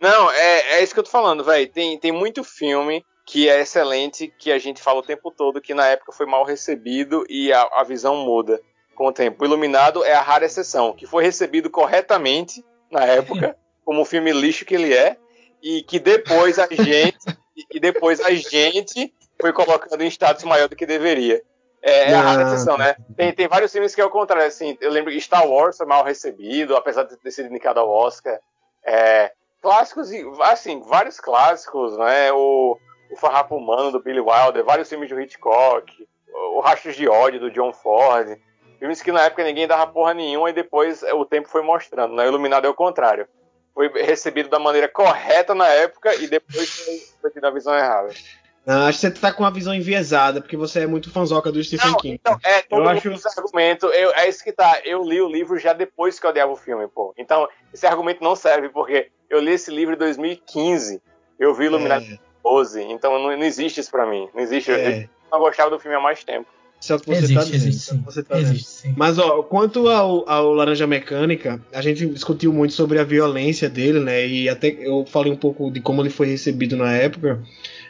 Não, é, é isso que eu tô falando, velho. Tem, tem muito filme que é excelente, que a gente fala o tempo todo que na época foi mal recebido e a, a visão muda com o tempo. O Iluminado é a rara exceção, que foi recebido corretamente na época, *laughs* como o filme lixo que ele é, e que depois a gente e- depois a gente foi colocando em status maior do que deveria. É, é a rara Ah, exceção, né? Tem, tem vários filmes que é o contrário, assim. Eu lembro que Star Wars foi mal recebido, apesar de ter sido indicado ao Oscar. É, clássicos, e assim, vários clássicos, né? O, o Farrapo Humano do Billy Wilder, vários filmes do Hitchcock, o Rastros de Ódio do John Ford. Filmes que na época ninguém dava porra nenhuma e depois é, o tempo foi mostrando, né? Iluminado é o contrário. Foi recebido da maneira correta na época e depois foi, tido a visão errada. Não, acho que você tá com uma visão enviesada, porque você é muito fanzoca do Stephen Não, King. então, é, todo Eu acho- esse argumento, eu, é isso que tá. Eu li o livro já depois que eu odiava o filme, pô. Então, esse argumento não serve, porque eu li esse livro em 2015. Eu vi Iluminado É, 2012. Então não, não existe isso pra mim. Não existe. Eu, é, eu não gostava do filme há mais tempo. isso é o que você existe, tá dizendo. existe sim. você tá dizendo. existe sim. Mas, ó, quanto ao, ao Laranja Mecânica, a gente discutiu muito sobre a violência dele, né? E até eu falei um pouco de como ele foi recebido na época.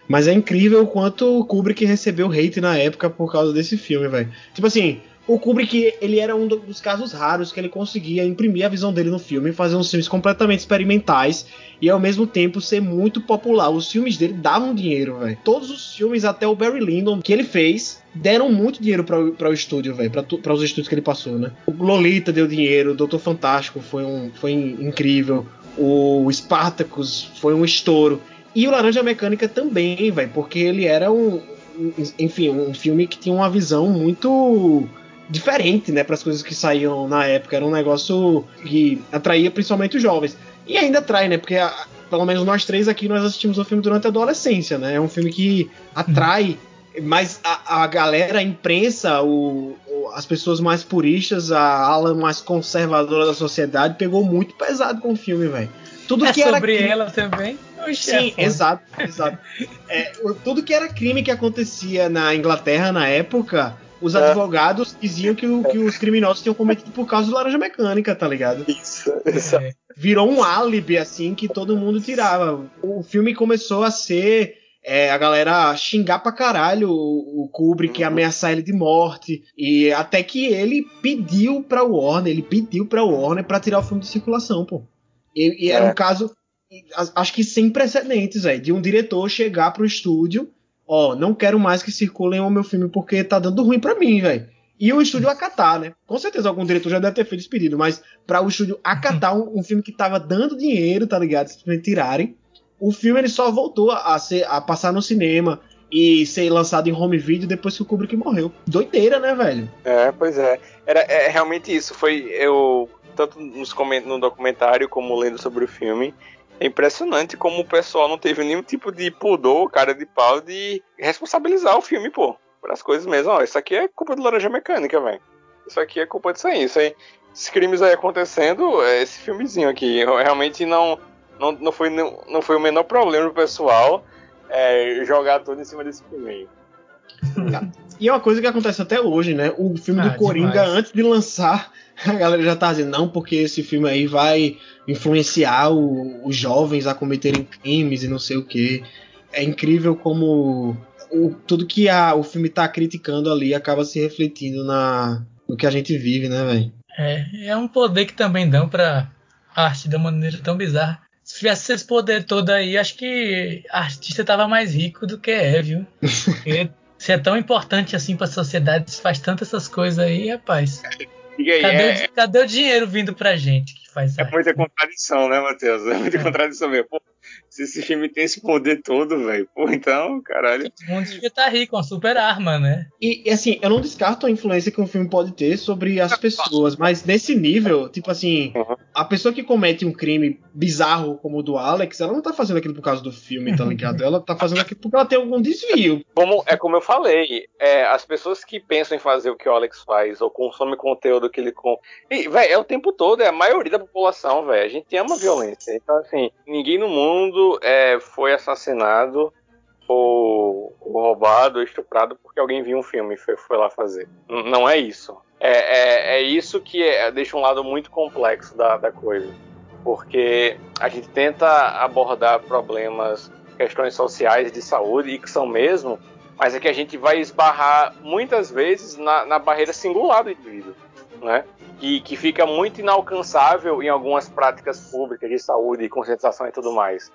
Mas é incrível o quanto o Kubrick recebeu hate na época por causa desse filme, velho. Tipo assim, o Kubrick, ele era um do- dos casos raros que ele conseguia imprimir a visão dele no filme, fazer uns filmes completamente experimentais e ao mesmo tempo ser muito popular. Os filmes dele davam dinheiro, velho. Todos os filmes, até o Barry Lyndon, que ele fez, deram muito dinheiro para o estúdio, velho, para os estúdios que ele passou, né? O Lolita deu dinheiro, o Doutor Fantástico foi, um, foi incrível, o Spartacus foi um estouro. E o Laranja Mecânica também, velho, porque ele era um- enfim, um filme que tinha uma visão muito diferente, né, para as coisas que saíam na época. Era um negócio que atraía principalmente os jovens. E ainda atrai, né? Porque a- pelo menos nós três aqui nós assistimos o filme durante a adolescência, né? É um filme que atrai, mas a, a galera, a imprensa, o, o- as pessoas mais puristas, a ala mais conservadora da sociedade pegou muito pesado com o filme, velho. Tudo É que era sobre crime- ela também? Sim, é exato, exato. É, tudo que era crime que acontecia na Inglaterra na época, os É. advogados diziam que, o- que os criminosos tinham cometido por causa do laranja mecânica, tá ligado? Isso, É. Virou um álibi, assim, que todo mundo tirava. O filme começou a ser. é, a galera xingar pra caralho o, o Kubrick, Uhum. ameaçar ele de morte. E até que ele pediu pra Warner, ele pediu pra Warner pra tirar o filme de circulação, pô. E, e era É. um caso, acho que sem precedentes, velho, de um diretor chegar pro estúdio, ó, não quero mais que circulem o meu filme porque tá dando ruim pra mim, velho. E o estúdio acatar, né? Com certeza algum diretor já deve ter feito esse pedido, mas pra o estúdio acatar um, um filme que tava dando dinheiro, tá ligado? Simplesmente tirarem. O filme ele só voltou a, ser, a passar no cinema e ser lançado em home video depois que o Kubrick morreu. Doideira, né, velho? É, pois é. Era é realmente isso. Foi eu tanto nos comen- no documentário como lendo sobre o filme. É impressionante como o pessoal não teve nenhum tipo de pudor, cara de pau de responsabilizar o filme, pô. Por as coisas mesmo. Ó, isso aqui é culpa do Laranja Mecânica, velho. Isso aqui é culpa disso aí. Isso aí. Esses crimes aí acontecendo, é esse filmezinho aqui. Realmente não, não, não, foi, não, não foi o menor problema pro pessoal é, jogar tudo em cima desse filme aí. E é uma coisa que acontece até hoje, né? O filme Ah, do Coringa, demais. antes de lançar, *laughs* a galera já tá dizendo, não, porque esse filme aí vai influenciar o- os jovens a cometerem crimes e não sei o que. É incrível como o- tudo que a- o filme tá criticando ali acaba se refletindo na, no que a gente vive, né, velho? É, é um poder que também dão pra arte de uma maneira tão bizarra. Se tivesse esse poder todo aí, acho que a artista tava mais rico do que é, viu? *laughs* Porque se é tão importante assim pra sociedade, se faz tantas essas coisas aí, rapaz. Diga aí, Cadê, é, o, cadê o dinheiro vindo pra gente que faz É arte? muita contradição, né, Matheus? É muita É. contradição mesmo. Pô, se esse filme tem esse poder todo, velho, pô, então, caralho. O mundo devia estar rico, uma super arma, né? E, e, assim, eu não descarto a influência que um filme pode ter sobre as pessoas, mas nesse nível, tipo assim, Uhum. a pessoa que comete um crime bizarro como o do Alex, ela não tá fazendo aquilo por causa do filme, tá ligado? Ela tá fazendo aquilo porque ela tem algum desvio. Como, é como eu falei, é, as pessoas que pensam em fazer o que o Alex faz, ou consomem conteúdo que ele compra. E, velho, é o tempo todo, é a maioria da população, velho. A gente ama violência. Então, assim, ninguém no mundo é, foi assassinado, ou, ou roubado, ou estuprado porque alguém viu um filme e foi, foi lá fazer. N- não é isso. É, é, é isso que é- deixa um lado muito complexo da, da coisa. Porque a gente tenta abordar problemas, questões sociais de saúde, e que são mesmo, mas é que a gente vai esbarrar muitas vezes na, na barreira singular do indivíduo, né? E que fica muito inalcançável em algumas práticas públicas de saúde conscientização e tudo mais.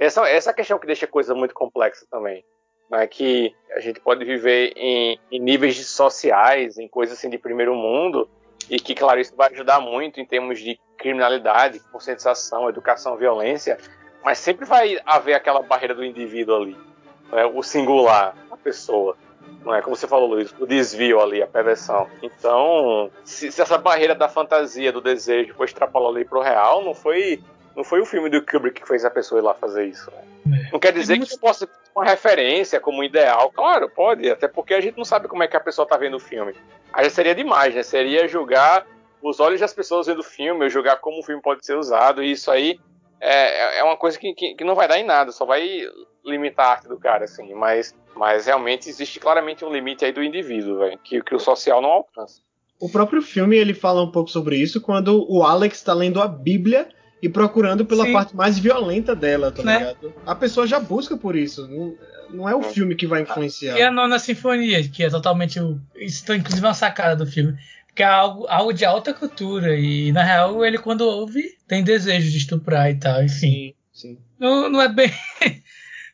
Essa, essa questão que deixa a coisa muito complexa também. Né? Que a gente pode viver em, em níveis sociais, em coisas assim de primeiro mundo, e que, claro, isso vai ajudar muito em termos de criminalidade, conscientização, educação, violência, mas sempre vai haver aquela barreira do indivíduo ali, né? o singular, a pessoa. Não é como você falou, Luiz, o desvio ali, a perversão. Então, se, se essa barreira da fantasia, do desejo, foi extrapolada ali pro real, não foi Não foi o filme do Kubrick que fez a pessoa ir lá fazer isso. Né? É. Não quer dizer muito- que possa ser uma referência como ideal. Claro, pode, até porque a gente não sabe como é que a pessoa tá vendo o filme. Aí seria demais, né? Seria julgar os olhos das pessoas vendo o filme, ou julgar como o filme pode ser usado, e isso aí é, é uma coisa que, que, que não vai dar em nada, só vai limitar a arte do cara, assim. Mas, mas realmente existe claramente um limite aí do indivíduo, velho, que, que o social não alcança. O próprio filme ele fala um pouco sobre isso quando o Alex está lendo a Bíblia e procurando pela Sim. parte mais violenta dela, tá Né? ligado? A pessoa já busca por isso. Não, não é o filme que vai influenciar. E a nona sinfonia, que é totalmente o. Isso tá, inclusive uma sacada do filme. Que é algo, algo de alta cultura. E na real, ele quando ouve, tem desejo de estuprar e tal. Enfim. Sim, sim. Não, não é bem. *laughs*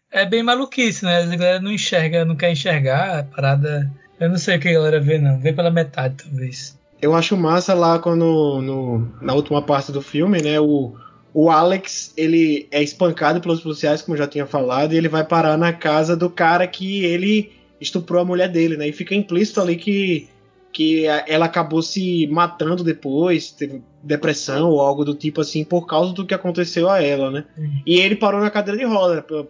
É bem maluquice, né? A galera não enxerga, não quer enxergar a parada. Eu não sei o que a galera vê, não. Vê pela metade, talvez. Eu acho massa lá quando no, na última parte do filme, né, o, o Alex, ele é espancado pelos policiais, como eu já tinha falado, e ele vai parar na casa do cara que ele estuprou a mulher dele, né? E fica implícito ali que que ela acabou se matando depois, teve depressão ou algo do tipo assim por causa do que aconteceu a ela, né? Uhum. E ele parou na cadeira de roda, pro-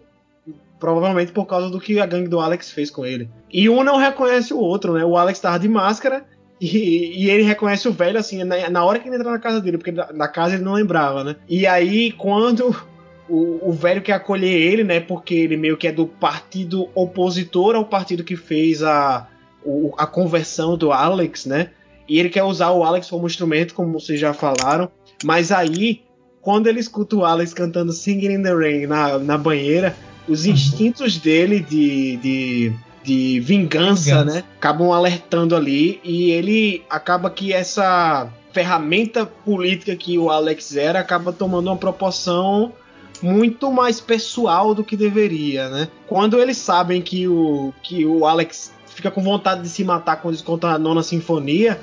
provavelmente por causa do que a gangue do Alex fez com ele. E um não reconhece o outro, né? O Alex tava de máscara e, e ele reconhece o velho assim na, na hora que ele entra na casa dele, porque na, casa ele não lembrava, né? E aí quando o, o velho quer acolher ele, né? Porque ele meio que é do partido opositor ao partido que fez a, o- a conversão do Alex, né? E ele quer usar o Alex como instrumento, como vocês já falaram. Mas aí, quando ele escuta o Alex cantando Singing in the Rain na, na banheira, os instintos dele de, de, de vingança, Vingança. né? Acabam alertando ali. E ele acaba que essa ferramenta política que o Alex era acaba tomando uma proporção muito mais pessoal do que deveria, né? Quando eles sabem que o, que o Alex fica com vontade de se matar quando eles contam a nona sinfonia,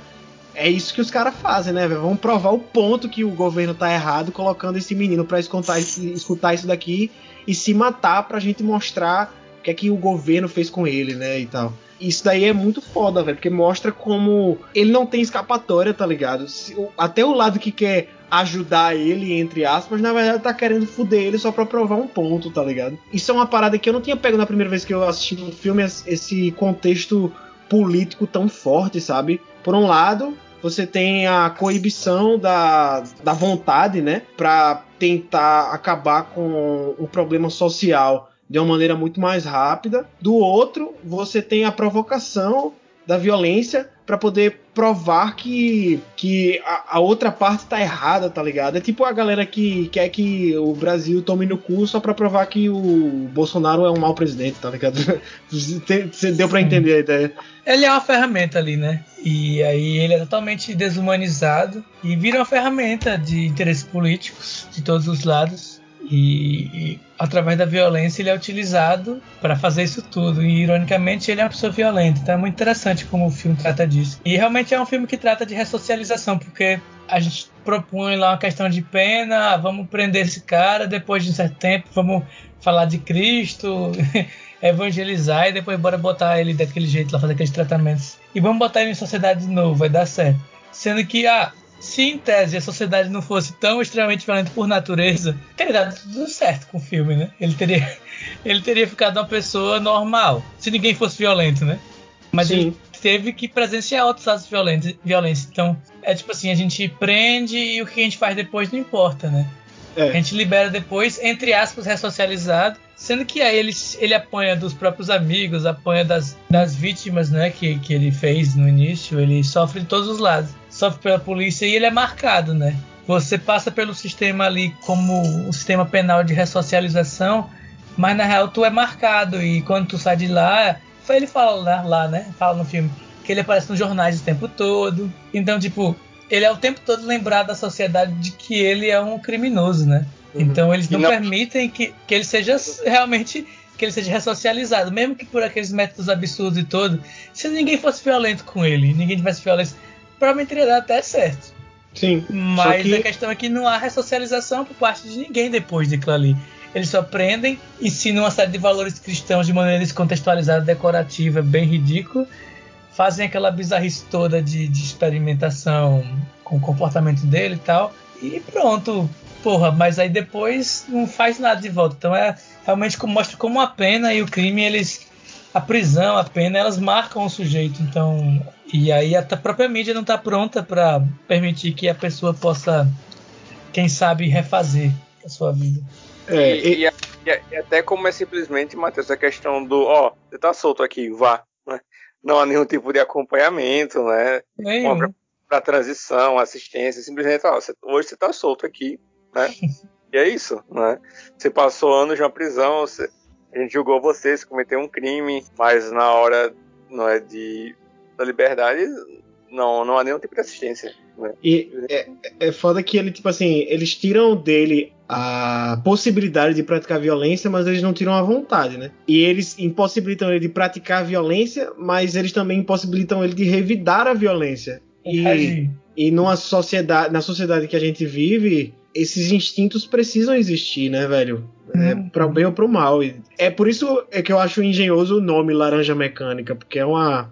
é isso que os caras fazem, né? velho? Vamos provar o ponto que o governo tá errado colocando esse menino pra escutar, escutar isso daqui e se matar pra gente mostrar que é que o governo fez com ele, né? E tal. Isso daí é muito foda, velho, porque mostra como ele não tem escapatória, tá ligado? Se- Até o lado que quer ajudar ele, entre aspas, na verdade tá querendo fuder ele só pra provar um ponto, tá ligado? Isso é uma parada que eu não tinha pego na primeira vez que eu assisti um filme, es- esse contexto político tão forte, sabe? Por um lado, você tem a coibição da, da vontade, né? Pra tentar acabar com o problema social de uma maneira muito mais rápida. Do outro, você tem a provocação da violência para poder provar que, que a, a outra parte tá errada, tá ligado? É tipo a galera que quer que o Brasil tome no cu só pra provar que o Bolsonaro é um mau presidente, tá ligado? *laughs* Você deu pra entender a ideia. Ele é uma ferramenta ali, né? E aí ele é totalmente desumanizado e vira uma ferramenta de interesses políticos de todos os lados. E, e através da violência ele é utilizado para fazer isso tudo. E ironicamente ele é uma pessoa violenta. Então é muito interessante como o filme trata disso. E realmente é um filme que trata de ressocialização, porque a gente propõe lá uma questão de pena, ah, vamos prender esse cara depois de um certo tempo, vamos falar de Cristo, *laughs* evangelizar e depois bora botar ele daquele jeito lá, fazer aqueles tratamentos. E vamos botar ele em sociedade de novo, vai dar certo. Sendo que, ah, se em tese a sociedade não fosse tão extremamente violenta por natureza, teria dado tudo certo com o filme, né? Ele teria, *laughs* ele teria ficado uma pessoa normal, se ninguém fosse violento, né? Mas Sim. ele teve que presenciar outros atos violentos, violência. Então, é tipo assim, a gente prende e o que a gente faz depois não importa, né? A É, gente libera depois, entre aspas, ressocializado. Sendo que aí ele, ele apanha dos próprios amigos, apanha das, das vítimas, né? Que, que ele fez no início. Ele sofre de todos os lados. Sofre pela polícia e ele é marcado, né? Você passa pelo sistema ali como um sistema penal de ressocialização, mas na real tu é marcado. E quando tu sai de lá, ele fala lá, lá, né? Fala no filme que ele aparece nos jornais o tempo todo. Então, tipo, ele é o tempo todo lembrado da sociedade de que ele é um criminoso, né? Então eles não, não- permitem que, que ele seja realmente que ele seja ressocializado, mesmo que por aqueles métodos absurdos e todo. Se ninguém fosse violento com ele, ninguém tivesse violência, provavelmente teria dado até certo. sim. Mas que- a questão é que não há ressocialização por parte de ninguém depois daquilo ali. Eles só prendem, ensinam uma série de valores cristãos de maneira descontextualizada, decorativa, bem ridícula. Fazem aquela bizarrice toda de, de experimentação com o comportamento dele e tal. E pronto. porra, mas aí depois não faz nada de volta. Então é realmente mostra como a pena e o crime, eles. A prisão, a pena, elas marcam o sujeito. Então. E aí a própria mídia não está pronta para permitir que a pessoa possa, quem sabe, refazer a sua vida. É, e, e, e, até como é simplesmente, Matheus, a questão do, ó, você tá solto aqui, vá. Né? Não há nenhum tipo de acompanhamento, né? Nenhum. Para transição, assistência, simplesmente, ó, você, hoje você tá solto aqui, né? *laughs* e é isso, né? Você passou anos na prisão, você, a gente julgou você, você cometeu um crime, mas na hora não é de da liberdade não, não há nenhum tipo de assistência. Né? E é, é foda que ele, tipo assim, eles tiram dele a possibilidade de praticar violência, mas eles não tiram a vontade, né? E eles impossibilitam ele de praticar violência, mas eles também impossibilitam ele de revidar a violência. E, e numa sociedade, na sociedade que a gente vive, esses instintos precisam existir, né, velho? É, hum. para o bem ou para o mal. É por isso é que eu acho engenhoso o nome Laranja Mecânica, porque é uma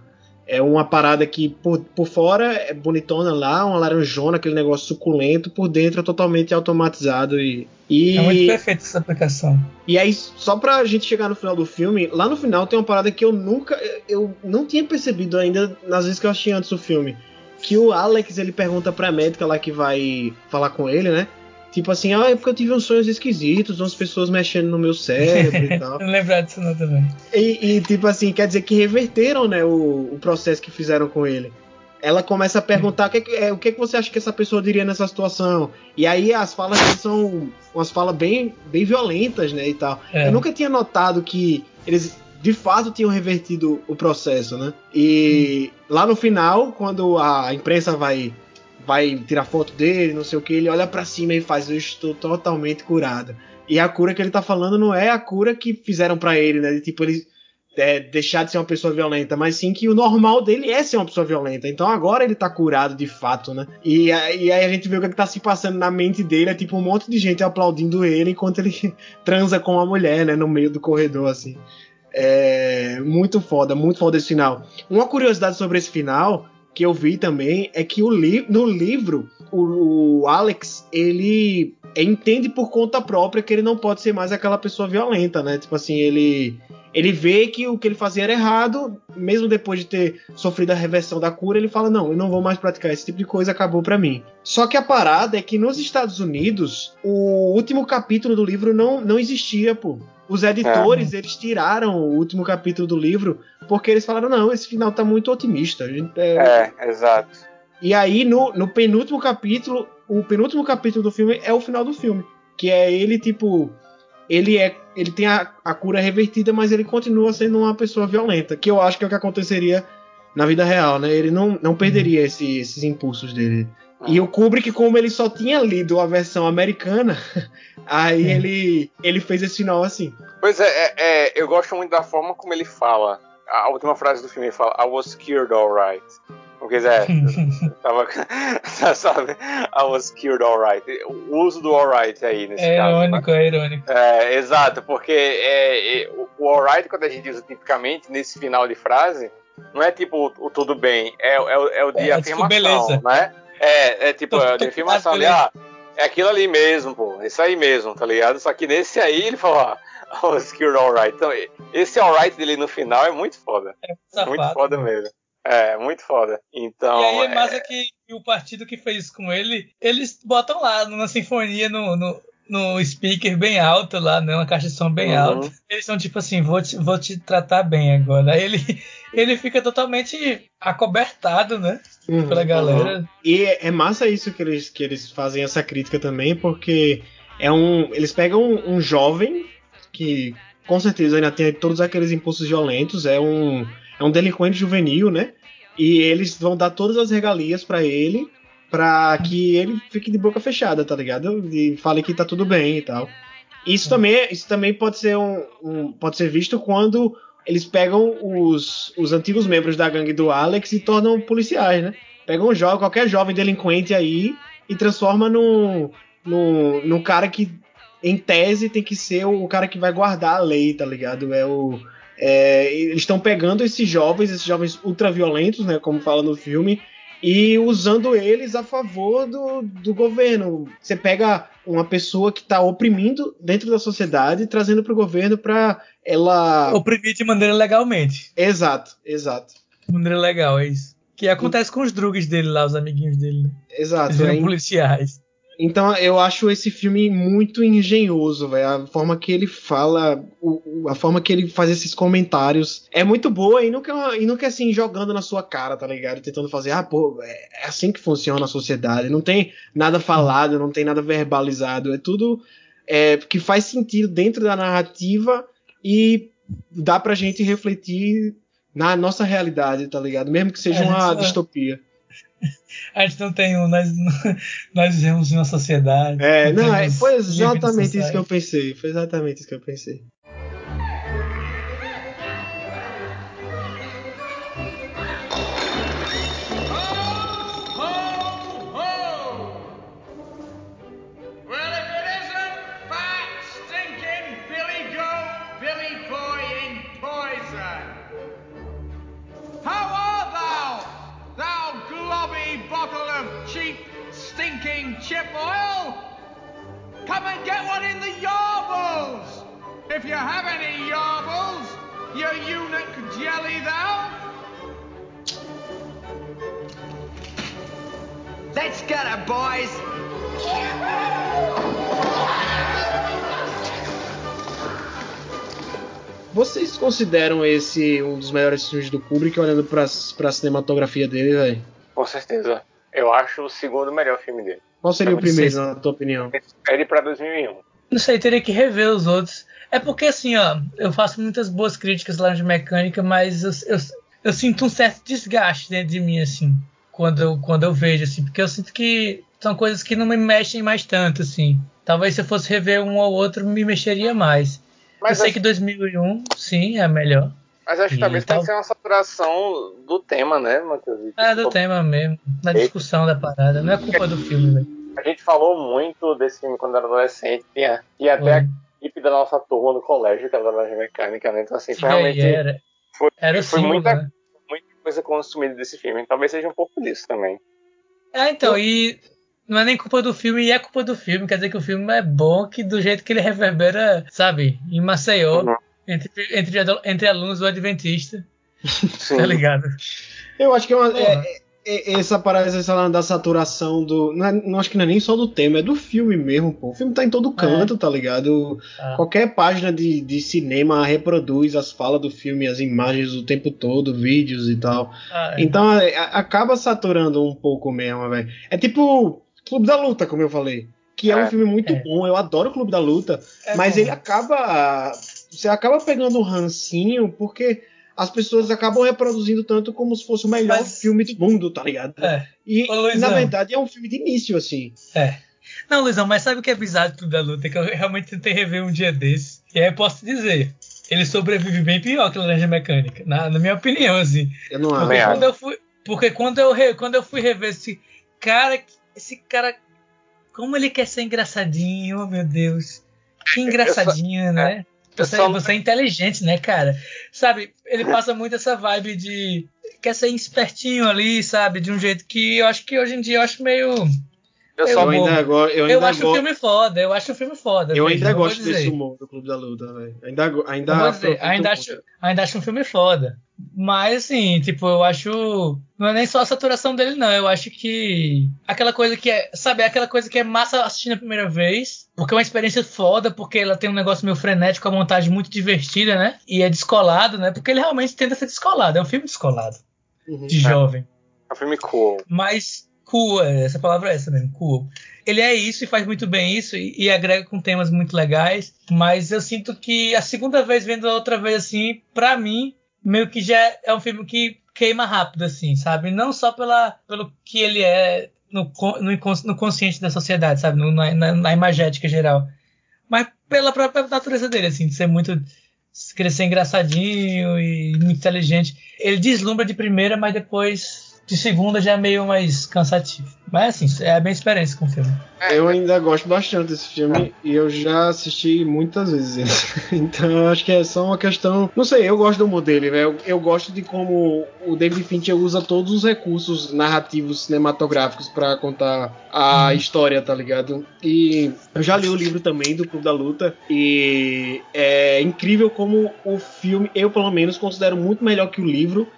é uma parada que por, por fora é bonitona lá, uma laranjona, aquele negócio suculento, por dentro é totalmente automatizado e. e... É muito perfeita essa aplicação. E aí, só pra gente chegar no final do filme, lá no final tem uma parada que eu nunca. Eu não tinha percebido ainda nas vezes que eu assisti antes do filme. Que o Alex ele pergunta pra médica lá que vai falar com ele, né? Tipo assim, ah, é porque eu tive uns sonhos esquisitos, umas pessoas mexendo no meu cérebro e *laughs* tal. não lembrar disso não também. E, e, tipo assim, quer dizer que reverteram, né, o, o processo que fizeram com ele. Ela começa a perguntar o que, é, o que, que você acha que essa pessoa diria nessa situação. E aí as falas são umas falas bem, bem violentas, né, e tal. É. Eu nunca tinha notado que eles de fato tinham revertido o processo, né? E hum. lá no final, quando a imprensa vai vai tirar foto dele, não sei o que, ele olha para cima e faz, eu estou totalmente curado. E a cura que ele tá falando não é a cura que fizeram para ele, né? De, tipo, ele é, deixar de ser uma pessoa violenta, mas sim que o normal dele é ser uma pessoa violenta. Então agora ele tá curado de fato, né? E, e aí a gente vê o que, é que tá se passando na mente dele, é tipo um monte de gente aplaudindo ele enquanto ele *laughs* transa com uma mulher, né? No meio do corredor, assim. É muito foda, muito foda esse final. Uma curiosidade sobre esse final que eu vi também é que li no livro o, o, Alex ele entende por conta própria que ele não pode ser mais aquela pessoa violenta, né? Tipo assim, ele ele vê que o que ele fazia era errado, mesmo depois de ter sofrido a reversão da cura, ele fala: "Não, eu não vou mais praticar esse tipo de coisa, acabou para mim". Só que a parada é que nos Estados Unidos, o último capítulo do livro não não existia, pô. Os editores, é. eles tiraram o último capítulo do livro porque eles falaram: não, esse final tá muito otimista. É, é exato. E aí, no, no penúltimo capítulo, o penúltimo capítulo do filme é o final do filme. Que é ele, tipo. Ele é. Ele tem a, a cura revertida, mas ele continua sendo uma pessoa violenta. Que eu acho que é o que aconteceria na vida real, né? Ele não, não perderia uhum. esse, esses impulsos dele. E o Kubrick, como ele só tinha lido a versão americana, *laughs* aí é. ele, ele fez esse final assim. Pois é, é, é, eu gosto muito da forma como ele fala. A última frase do filme ele fala: I was cured alright. Quer dizer, *laughs* tava, *laughs* sabe? I was cured alright. O uso do alright aí nesse é caso. Irônico, né? É irônico, é exato, porque é, é, o alright, quando a gente usa tipicamente nesse final de frase, não é tipo o, o tudo bem, é, é, é o de é, afirmação, tipo, beleza. né? É, é tipo, é de afirmação ali, ah, é aquilo ali mesmo, pô, isso aí mesmo, tá ligado? Só que nesse aí ele falou, ah, oh, Skilled Alright. Então, esse alright dele no final é muito foda. É safado, muito foda mesmo. É, muito foda. Então. E aí é massa é... que o partido que fez isso com ele, eles botam lá numa sinfonia no, no, no speaker bem alto lá, né? Uma caixa de som bem uhum. alta. Eles são tipo assim, vou te, vou te tratar bem agora. Aí ele, *laughs* ele fica totalmente acobertado, né? Uhum, pela galera. Uhum. E é massa isso que eles, que eles fazem essa crítica também, porque é um. Eles pegam um, um jovem que com certeza ainda tem todos aqueles impulsos violentos, é um, é um delinquente juvenil, né? E eles vão dar todas as regalias para ele para que ele fique de boca fechada, tá ligado? E fale que tá tudo bem e tal. Isso também, isso também pode ser um, um, pode ser visto quando eles pegam os, os antigos membros da gangue do Alex e tornam policiais, né? Pegam um jovem, qualquer jovem delinquente aí e transforma num, num, num cara que, em tese, tem que ser o, cara que vai guardar a lei, tá ligado? É o. É, eles estão pegando esses jovens, esses jovens ultraviolentos, né? Como fala no filme, e usando eles a favor do, do governo. Você pega uma pessoa que está oprimindo dentro da sociedade, trazendo para o governo para ela. Oprimir de maneira legalmente. Exato, exato. De maneira legal, é isso. Que acontece com os drugs dele lá, os amiguinhos dele. Né? Exato. Eles viram policiais. Então eu acho esse filme muito engenhoso, velho. A forma que ele fala, o, a forma que ele faz esses comentários é muito boa e nunca, e nunca assim jogando na sua cara, tá ligado? Tentando fazer, ah, pô, é assim que funciona a sociedade. Não tem nada falado, não tem nada verbalizado. É tudo é, que faz sentido dentro da narrativa e dá pra gente refletir na nossa realidade, tá ligado? Mesmo que seja É, uma é- distopia. *laughs* A gente não tem um, nós, *laughs* nós vivemos em uma sociedade. É, não, é, temos foi exatamente isso que eu pensei. Foi exatamente isso que eu pensei. Come and get one in the yarbles! If you have any yarbles, you eunuch jelly thou! Let's get her, boys! Vocês consideram esse um dos melhores filmes do Kubrick olhando pra, pra cinematografia dele, velho? Com certeza. Eu acho o segundo melhor filme dele. Qual seria o primeiro, na tua opinião? Espere pra 2001. Não sei, teria que rever os outros. É porque assim, ó, eu faço muitas boas críticas lá de mecânica, mas eu, eu, eu sinto um certo desgaste dentro de mim, assim, quando eu, quando eu vejo, assim, porque eu sinto que são coisas que não me mexem mais tanto, assim. Talvez se eu fosse rever um ou outro, me mexeria mais. Mas eu sei que 2001, sim, é melhor. Mas acho que talvez tal- que ser uma saturação do tema, né, Matheus? É do tema mesmo, da discussão da parada. Não é culpa do filme, velho. A gente falou muito desse filme quando era adolescente. Tinha, tinha até a equipe da nossa turma no colégio, que era da Mecânica, né? Então, assim, foi realmente era, foi, era foi símbolo, muita, né? muita coisa consumida desse filme. Talvez seja um pouco disso também. É, então, e não é nem culpa do filme, e é culpa do filme. Quer dizer que o filme é bom que do jeito que ele reverbera, sabe, em Maceió, Uhum. Entre, entre, entre alunos do Adventista, Sim. *laughs* tá ligado? Eu acho que é uma, Porra. é- é- essa parada essa da saturação do. Não, é- não acho que não é nem só do tema, é do filme mesmo, pô. O filme tá em todo canto, tá ligado? Ah, Qualquer página de, de cinema reproduz as falas do filme, as imagens o tempo todo, vídeos e tal. ah, é. Então é, a- acaba saturando um pouco mesmo, velho. É tipo Clube da Luta, como eu falei. Que é, um É. filme muito É. bom, eu adoro o Clube da Luta, É mas bom. ele acaba. Você acaba pegando um rancinho porque as pessoas acabam reproduzindo tanto como se fosse o melhor Mas- filme do mundo, tá ligado? É, E, Ô, na verdade é um filme de início, assim. é. Não, Luizão, mas sabe o que é bizarro do Clube da Luta? Que eu realmente tentei rever um dia desse. E aí eu posso dizer, ele sobrevive bem pior que a Laranja Mecânica, na, na minha opinião, assim. Eu não Porque acho. Quando eu fui, porque quando eu, re- quando eu fui rever esse cara, esse cara, como ele quer ser engraçadinho, oh meu Deus. Que engraçadinho, né? Você, só- você é inteligente, né, cara? Sabe, ele passa muito essa vibe de quer ser espertinho ali, sabe? De um jeito que eu acho que hoje em dia eu acho meio. Eu Eu só Eu ainda, go- eu ainda Eu acho o filme foda, eu acho o filme foda. eu ainda gosto dizer. desse humor do Clube da Luta, velho. Ainda, ainda, dizer, ainda acho, ainda acho um filme foda. Mas assim, tipo, eu acho. Não é nem só a saturação dele, não. Eu acho que. Aquela coisa que é. Sabe, aquela coisa que é massa assistindo a primeira vez. Porque é uma experiência foda, porque ela tem um negócio meio frenético, a montagem muito divertida, né? E é descolado, né? Porque ele realmente tenta ser descolado. É um filme descolado, Uhum. de jovem. É um filme cool. Mas cool, é, essa palavra é essa mesmo, cool. Ele é isso e faz muito bem isso e, e agrega com temas muito legais, mas eu sinto que a segunda vez vendo a outra vez assim, pra mim, meio que já é um filme que queima rápido assim, sabe? Não só pela, pelo que ele é no, no, no consciente da sociedade, sabe? No- na, na, na imagética geral, mas pela própria natureza dele, assim, de ser muito querer ser engraçadinho e muito inteligente. Ele deslumbra de primeira, mas depois de segunda já é meio mais cansativo. Mas assim, é a minha experiência com o filme. É, Eu ainda gosto bastante desse filme e eu já assisti muitas vezes. *laughs* então eu acho que é só uma questão. Não sei, eu gosto do dele, velho. Eu, eu gosto de como o David Fincher usa todos os recursos narrativos cinematográficos pra contar a história, tá ligado? E eu já li o livro também do Clube da Luta e é incrível como o filme, eu pelo menos considero muito melhor que o livro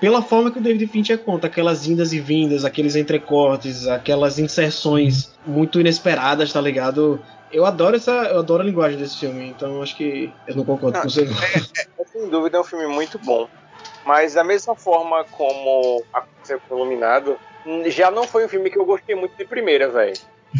pela forma que o David Fincher conta, aquelas indas e vindas, aqueles entrecortes, aquelas inserções muito inesperadas, tá ligado? Eu adoro essa, eu adoro a linguagem desse filme, então acho que eu não concordo com você. não. É, sem dúvida é um filme muito bom. Mas da mesma forma como aconteceu com o Iluminado, já não foi um filme que eu gostei muito de primeira, velho.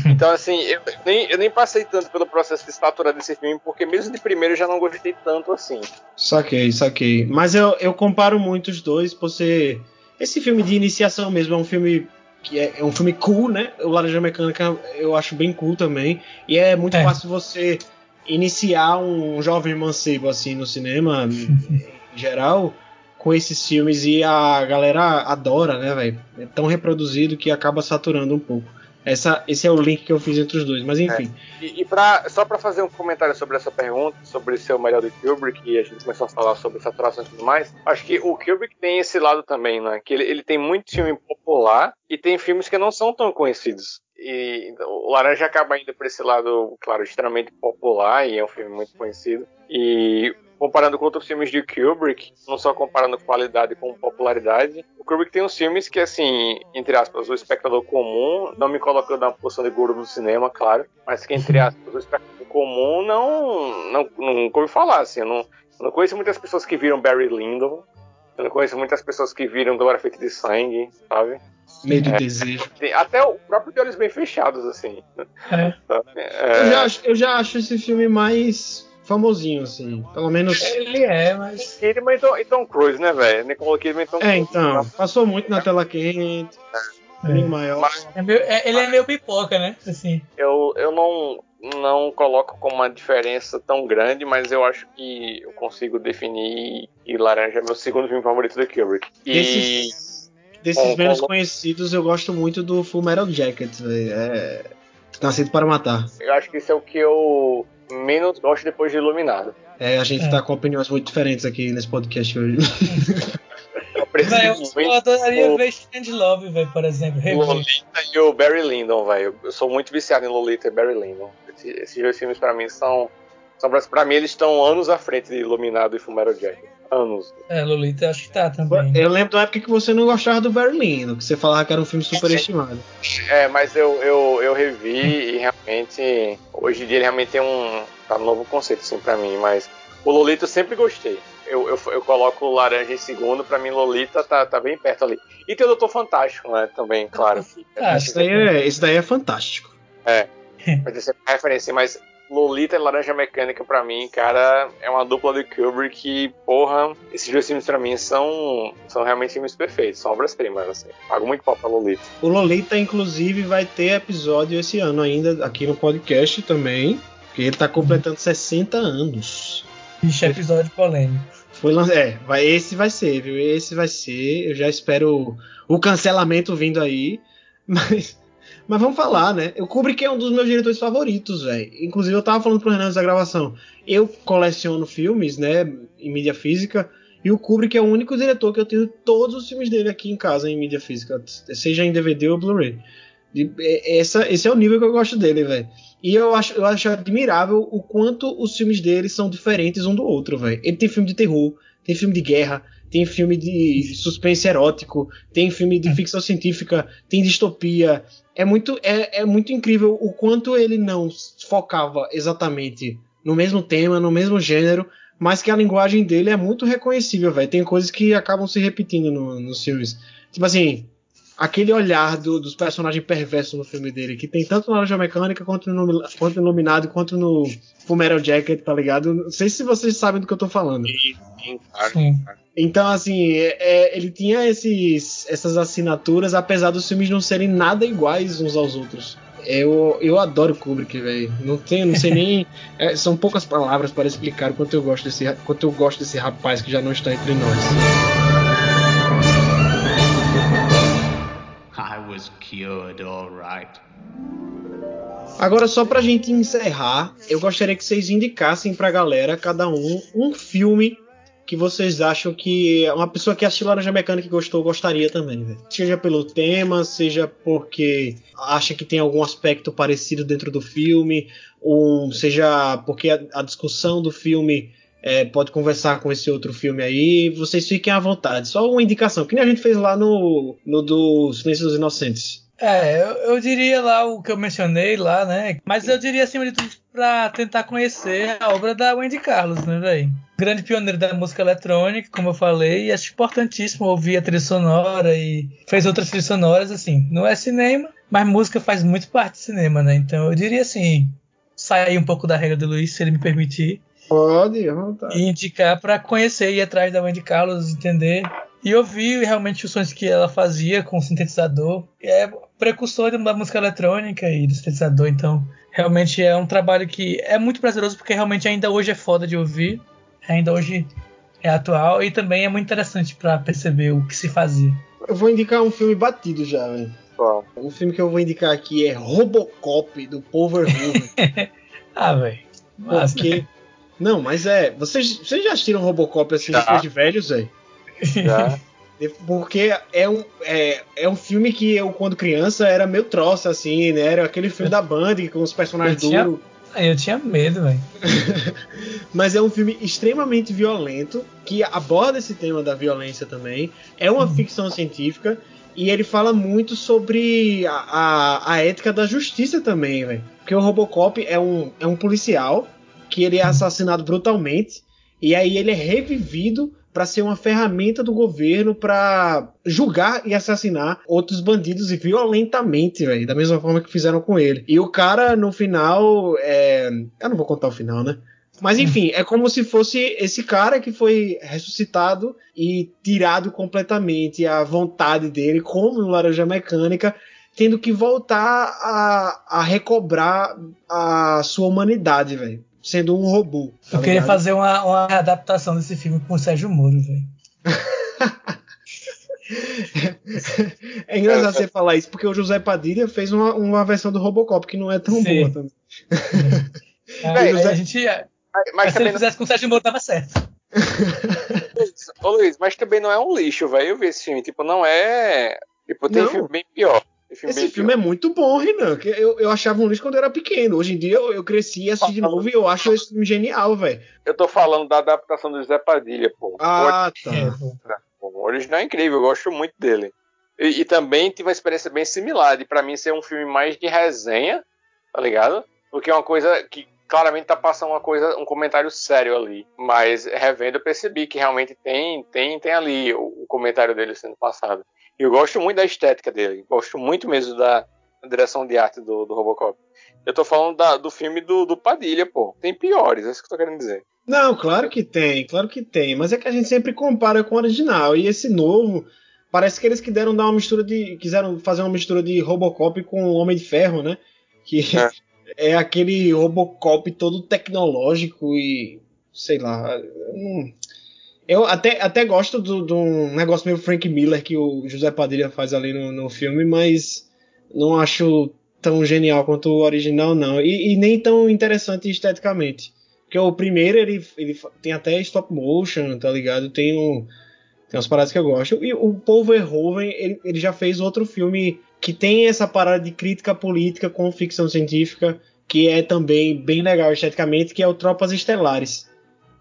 Então, assim, eu nem, eu nem passei tanto pelo processo de estatura desse filme, porque mesmo de primeira eu já não gostei tanto assim. Saquei, saquei. Mas eu, eu comparo muito os dois por ser esse filme de iniciação mesmo, é um filme que é, é um filme cool, né? O Laranja Mecânica eu acho bem cool também. E é muito É. fácil você iniciar um jovem mancebo assim no cinema, *laughs* em geral, com esses filmes e a galera adora, né, velho? É tão reproduzido que acaba saturando um pouco. Essa, esse é o link que eu fiz entre os dois, mas enfim. E, e pra, só pra fazer um comentário sobre essa pergunta, sobre ser o melhor do Kubrick, e a gente começou a falar sobre saturação e tudo mais, acho que o Kubrick tem esse lado também, né? Que ele, ele tem muito filme popular e tem filmes que não são tão conhecidos. E o Laranja acaba indo por esse lado, claro, extremamente popular, e é um filme muito conhecido. E comparando com outros filmes de Kubrick, não só comparando qualidade com popularidade, o Kubrick tem uns filmes que, assim, entre aspas, o espectador comum, não me colocando na posição de guru do cinema, claro, mas que, entre aspas, o espectador comum não, não, nunca ouviu falar, assim, eu não, eu não conheço muitas pessoas que viram Barry Lyndon, eu não conheço muitas pessoas que viram Glória Feita de Sangue, sabe? Medo É. e desejo. Até o próprio De Olhos Bem Fechados, assim. É. É, Eu, já acho, eu já acho esse filme mais famosinho, assim. Pelo menos. Ele é, mas. Kidman e Tom, e Tom Cruise, né, velho? Nicole Kidman e Tom É, então. Passou muito na tela quente. Bem maior. Mas É meio- é- ele é meio pipoca, né? Assim. eu, eu não, não coloco como uma diferença tão grande, mas eu acho que eu consigo definir e Laranja é meu segundo filme favorito do Kubrick. E Desses, desses Com- menos com- conhecidos, eu gosto muito do Full Metal Jacket. velho. É. Nascido para Matar. eu acho que esse é o que eu menos gosto depois de Iluminado. É, a gente É. tá com opiniões muito diferentes aqui nesse podcast hoje. *laughs* Eu preciso Véi, eu, eu adoraria o- ver Stand Love, velho, por exemplo. Rever. Lolita e o Barry Lyndon, velho. Eu sou muito viciado em Lolita e Barry Lyndon. Esse- esses dois filmes pra mim são, são pra, pra mim eles estão anos à frente de Iluminado e Fullmetal Jacket. Anos. É, Lolita, acho que tá também. eu lembro da época que você não gostava do Berlim, que você falava que era um filme superestimado. É, mas eu, eu, eu revi e realmente hoje em dia ele realmente tem um tá um novo conceito assim pra mim, mas o Lolita eu sempre gostei. Eu, eu, eu coloco o Laranja em segundo, pra mim Lolita tá, tá bem perto ali. E tem o Doutor Fantástico, né, também, claro. Ah, Esse daí é, esse daí é fantástico. Mas essa é referência, mas Lolita e Laranja Mecânica pra mim, cara, é uma dupla de Kubrick que, porra, esses dois filmes pra mim são, são realmente filmes perfeitos, são obras-primas, assim. Pago muito pau pra Lolita. O Lolita, inclusive, vai ter episódio esse ano ainda aqui no podcast também. Que ele tá completando 60 anos. Vixe, episódio polêmico. Foi lan- É, vai, esse vai ser, viu? Esse vai ser. Eu já espero o, o cancelamento vindo aí. *laughs* Mas, mas vamos falar, né? O Kubrick é um dos meus diretores favoritos, velho. Inclusive, eu tava falando pro Renan antes da gravação. Eu coleciono filmes, né? Em mídia física. E o Kubrick é o único diretor que eu tenho todos os filmes dele aqui em casa em mídia física, seja em DVD ou Blu-ray. É- esse é o nível que eu gosto dele, velho. E eu acho, eu acho admirável o quanto os filmes dele são diferentes um do outro, velho. Ele tem filme de terror, tem filme de guerra, tem filme de suspense erótico, tem filme de ficção científica, tem distopia. É muito, é, é muito incrível o quanto ele não focava exatamente no mesmo tema, no mesmo gênero, mas que a linguagem dele é muito reconhecível, velho. Tem coisas que acabam se repetindo no- nos filmes. Tipo assim, aquele olhar do- dos personagens perversos no filme dele, que tem tanto na Laranja Mecânica quanto no, quanto no Iluminado, quanto no Fullmetal Jacket, tá ligado? Não sei se vocês sabem do que eu tô falando. Sim, claro. Sim. Então, assim, é- é, ele tinha esses, essas assinaturas, apesar dos filmes não serem nada iguais uns aos outros. Eu, eu adoro Kubrick, velho. Não tenho, não sei nem. *laughs* é, são poucas palavras para explicar o quanto eu gosto desse, quanto eu gosto desse rapaz que já não está entre nós. Cured all right. Agora, só pra gente encerrar, eu gostaria que vocês indicassem pra galera, cada um, um filme que vocês acham que uma pessoa que assistiu Laranja Mecânica e gostou, gostaria também. Seja pelo tema, seja porque acha que tem algum aspecto parecido dentro do filme, ou seja porque a, a discussão do filme é, pode conversar com esse outro filme aí. Vocês fiquem à vontade. Só uma indicação, que nem a gente fez lá no, no do Silêncio dos Inocentes. É, eu, eu, diria lá o que eu mencionei lá, né? Mas eu diria acima de tudo pra tentar conhecer a obra da Wendy Carlos, né, velho? Grande pioneiro da música eletrônica, como eu falei, e acho importantíssimo ouvir a trilha sonora e fez outras trilhas sonoras, assim. Não é cinema, mas música faz muito parte do cinema, né? Então eu diria assim, sair um pouco da regra do Luiz, se ele me permitir. Pode, à vontade. E indicar para conhecer e ir atrás da Wendy Carlos, entender e ouvir realmente os sons que ela fazia com o sintetizador. É precursor da música eletrônica e do sintetizador, então realmente é um trabalho que é muito prazeroso porque realmente ainda hoje é foda de ouvir, ainda hoje é atual e também é muito interessante para perceber o que se fazia. Eu vou indicar um filme batido já, velho. Qual? Um filme que eu vou indicar aqui é Robocop do Paul Verhoeven. *laughs* ah, velho. Porque não, mas é, vocês, vocês já assistiram Robocop assim Já. depois de velhos, velho? Já? *laughs* Porque é um, é, é um filme que eu, quando criança, era meio troço, assim, né? Era aquele filme da Band com os personagens Eu tinha- duros. Eu tinha medo, velho. *laughs* Mas é um filme extremamente violento, que aborda esse tema da violência também. É uma ficção científica. E ele fala muito sobre a, a, a ética da justiça também, velho. Porque o Robocop é um, é um policial que ele é assassinado brutalmente. E aí ele é revivido para ser uma ferramenta do governo para julgar e assassinar outros bandidos e violentamente, velho, da mesma forma que fizeram com ele. E o cara no final, é... eu não vou contar o final, né? Mas enfim, é como se fosse esse cara que foi ressuscitado e tirado completamente a vontade dele, como no Laranja Mecânica, tendo que voltar a, a recobrar a sua humanidade, velho. Sendo um robô. tá Eu queria ligado? fazer uma, uma adaptação desse filme com o Sérgio Moro, velho. *laughs* É engraçado você falar isso, porque o José Padilha fez uma, uma versão do Robocop que não é tão Sim. boa também. *laughs* Aí José- a gente. Mas, se ele fizesse com o Sérgio Moro, tava certo. *laughs* ô Luiz, mas também não é um lixo, velho. Eu vi esse filme, tipo, não é. Tipo, tem Não. filme bem pior. Filme Esse filme pior. é muito bom, Renan. Eu, eu achava um lixo quando eu era pequeno. Hoje em dia eu, eu cresci e assisti de novo e eu acho esse filme genial, velho. Eu tô falando da adaptação do Zé Padilha, pô. Ah, tá. É, pô. Pô, O original é incrível, eu gosto muito dele. E, e também tive uma experiência bem similar, de pra mim ser um filme mais de resenha, tá ligado? Porque é uma coisa que claramente tá passando uma coisa, um comentário sério ali. Mas revendo eu percebi que realmente tem, tem, tem ali o, o comentário dele sendo passado. Eu gosto muito da estética dele, gosto muito mesmo da, direção de arte do, do Robocop. Eu tô falando da- do filme do, do Padilha, pô. Tem piores, é isso que eu tô querendo dizer. Não, claro que tem, claro que tem. Mas é que a gente sempre compara com o original. E esse novo, parece que eles que deram dar uma mistura de. quiseram fazer uma mistura de Robocop com o Homem de Ferro, né? Que é, *laughs* aquele Robocop todo tecnológico e. sei lá. hum, Eu até, até gosto do- um negócio meio Frank Miller que o José Padilha faz ali no, no filme, mas não acho tão genial quanto o original, não. E, e nem tão interessante esteticamente. Porque o primeiro, ele, ele tem até stop motion, tá ligado? Tem, um, tem umas paradas que eu gosto. E o Paul Verhoeven, ele, ele já fez outro filme que tem essa parada de crítica política com ficção científica, que é também bem legal esteticamente, que é o Tropas Estelares.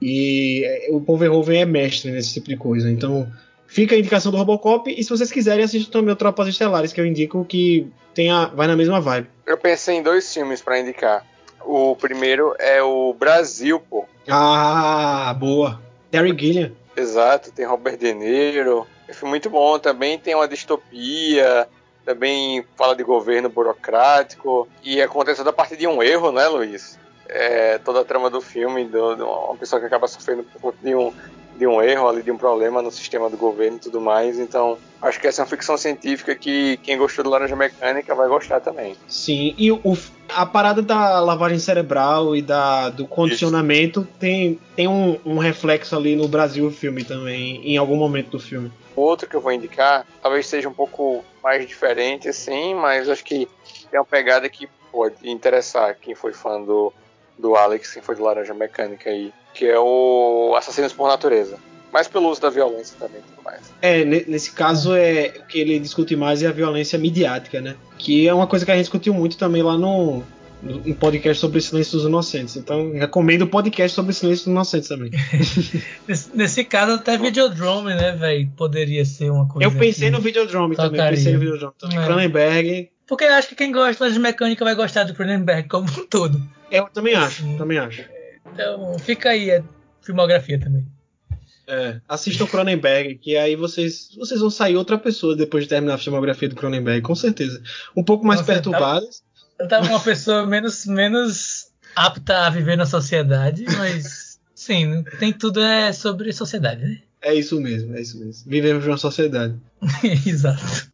E é, o Paul Verhoeven é mestre nesse tipo de coisa. Então, fica a indicação do Robocop. E se vocês quiserem, assistam também o Tropas Estelares, que eu indico que tem a, vai na mesma vibe. Eu pensei em dois filmes pra indicar. O primeiro é o Brasil, pô. Ah, boa. Terry Gilliam. Exato, tem Robert De Niro. É filme muito bom. Também tem uma distopia. Também fala de governo burocrático. E acontece a partir de um erro, né, Luiz? É, toda a trama do filme, do, de uma pessoa que acaba sofrendo por conta de um, de um erro ali, de um problema no sistema do governo e tudo mais. Então, acho que essa é uma ficção científica que quem gostou do Laranja Mecânica vai gostar também. Sim, e o, a parada da lavagem cerebral e da, do condicionamento tem, tem um, um reflexo ali no Brasil o filme também, em algum momento do filme. O outro que eu vou indicar talvez seja um pouco mais diferente, assim, mas acho que tem uma pegada que pode interessar quem foi fã do, do Alex, quem foi do Laranja Mecânica aí, que é o Assassinos por Natureza. Mas pelo uso da violência também e tudo mais. É, nesse caso é o que ele discute mais é a violência midiática, né? Que é uma coisa que a gente discutiu muito também lá no, um podcast sobre Silêncio dos Inocentes. Então, recomendo o podcast sobre Silêncio dos Inocentes também. *laughs* nesse, nesse, caso, até Videodrome, né, velho? Poderia ser uma coisa. Eu pensei no Videodrome também. Eu pensei no Videodrome também. É. Cronenberg. Porque eu acho que quem gosta de mecânica vai gostar do Cronenberg como um todo. Eu também acho, assim, também acho. Então, fica aí a filmografia também. É, assistam Cronenberg, que aí vocês, vocês vão sair outra pessoa depois de terminar a filmografia do Cronenberg, com certeza. Um pouco mais Nossa, perturbadas. Eu tava uma pessoa menos, menos apta a viver na sociedade, mas sim, tem tudo é sobre sociedade, né? É isso mesmo, é isso mesmo. Vivemos numa sociedade. *laughs* Exato.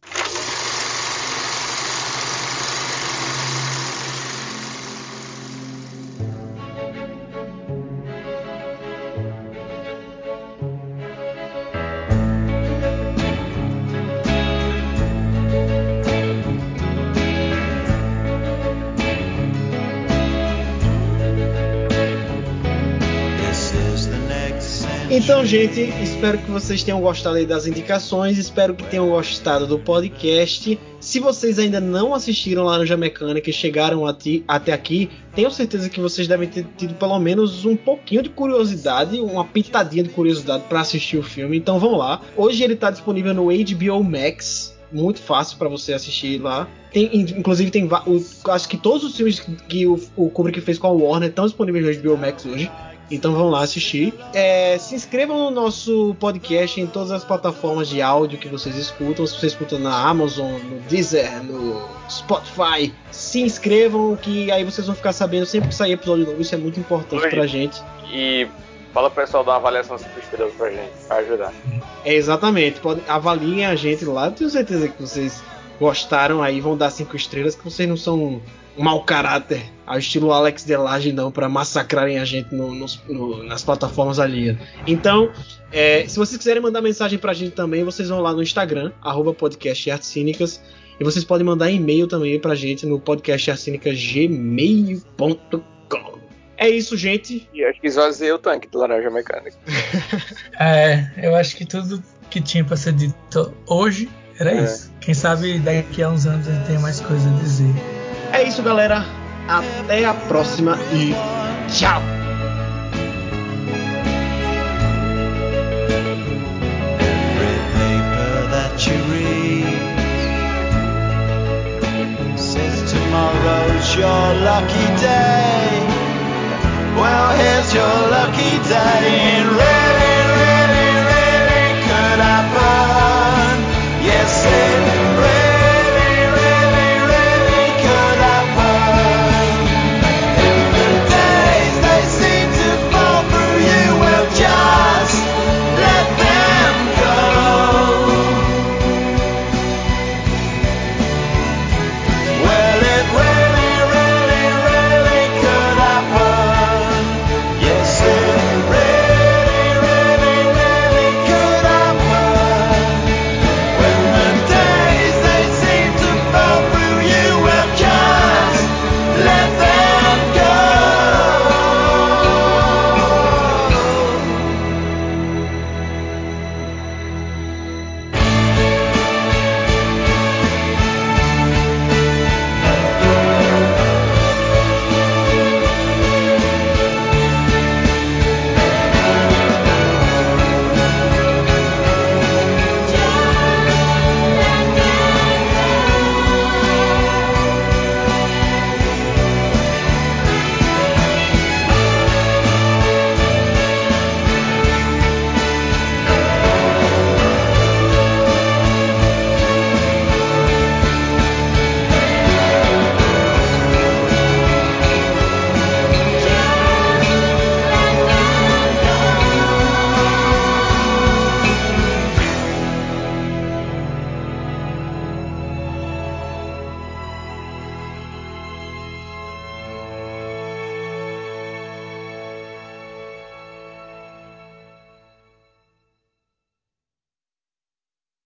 Então, gente, espero que vocês tenham gostado das indicações, espero que tenham gostado do podcast. Se vocês ainda não assistiram Laranja Mecânica e chegaram ati, até aqui, tenho certeza que vocês devem ter tido pelo menos um pouquinho de curiosidade, uma pitadinha de curiosidade para assistir o filme. Então vamos lá. Hoje ele está disponível no HBO Max, muito fácil para você assistir lá. Tem, inclusive tem o, acho que todos os filmes que o, o Kubrick fez com a Warner estão disponíveis no HBO Max hoje. Então vão lá assistir. É, se inscrevam no nosso podcast em todas as plataformas de áudio que vocês escutam. Se você escuta na Amazon, no Deezer, no Spotify, se inscrevam que aí vocês vão ficar sabendo sempre que sair episódio novo. Isso é muito importante Oi. pra gente. E fala pro pessoal dar uma avaliação 5 estrelas pra gente, pra ajudar. É, exatamente. Pode, avaliem a gente lá. Eu tenho certeza que vocês gostaram aí, vão dar 5 estrelas, que vocês não são mau caráter, ao estilo Alex Delage, não, para massacrarem a gente no, no, no, nas plataformas ali. Então, é, se vocês quiserem mandar mensagem pra gente também, vocês vão lá no Instagram, arroba podcast Artes Cínicas, e vocês podem mandar e-mail também pra gente no podcastartcínicas.gmail.com. É isso, gente. E acho que esvaziei o tanque do Laranja Mecânica. *laughs* é, eu acho que tudo que tinha pra ser dito hoje era é. isso. Quem sabe daqui a uns anos a gente tem mais coisa a dizer. É isso, galera. Até a próxima e tchau! tomorrow's your lucky day. Well, here's your lucky day.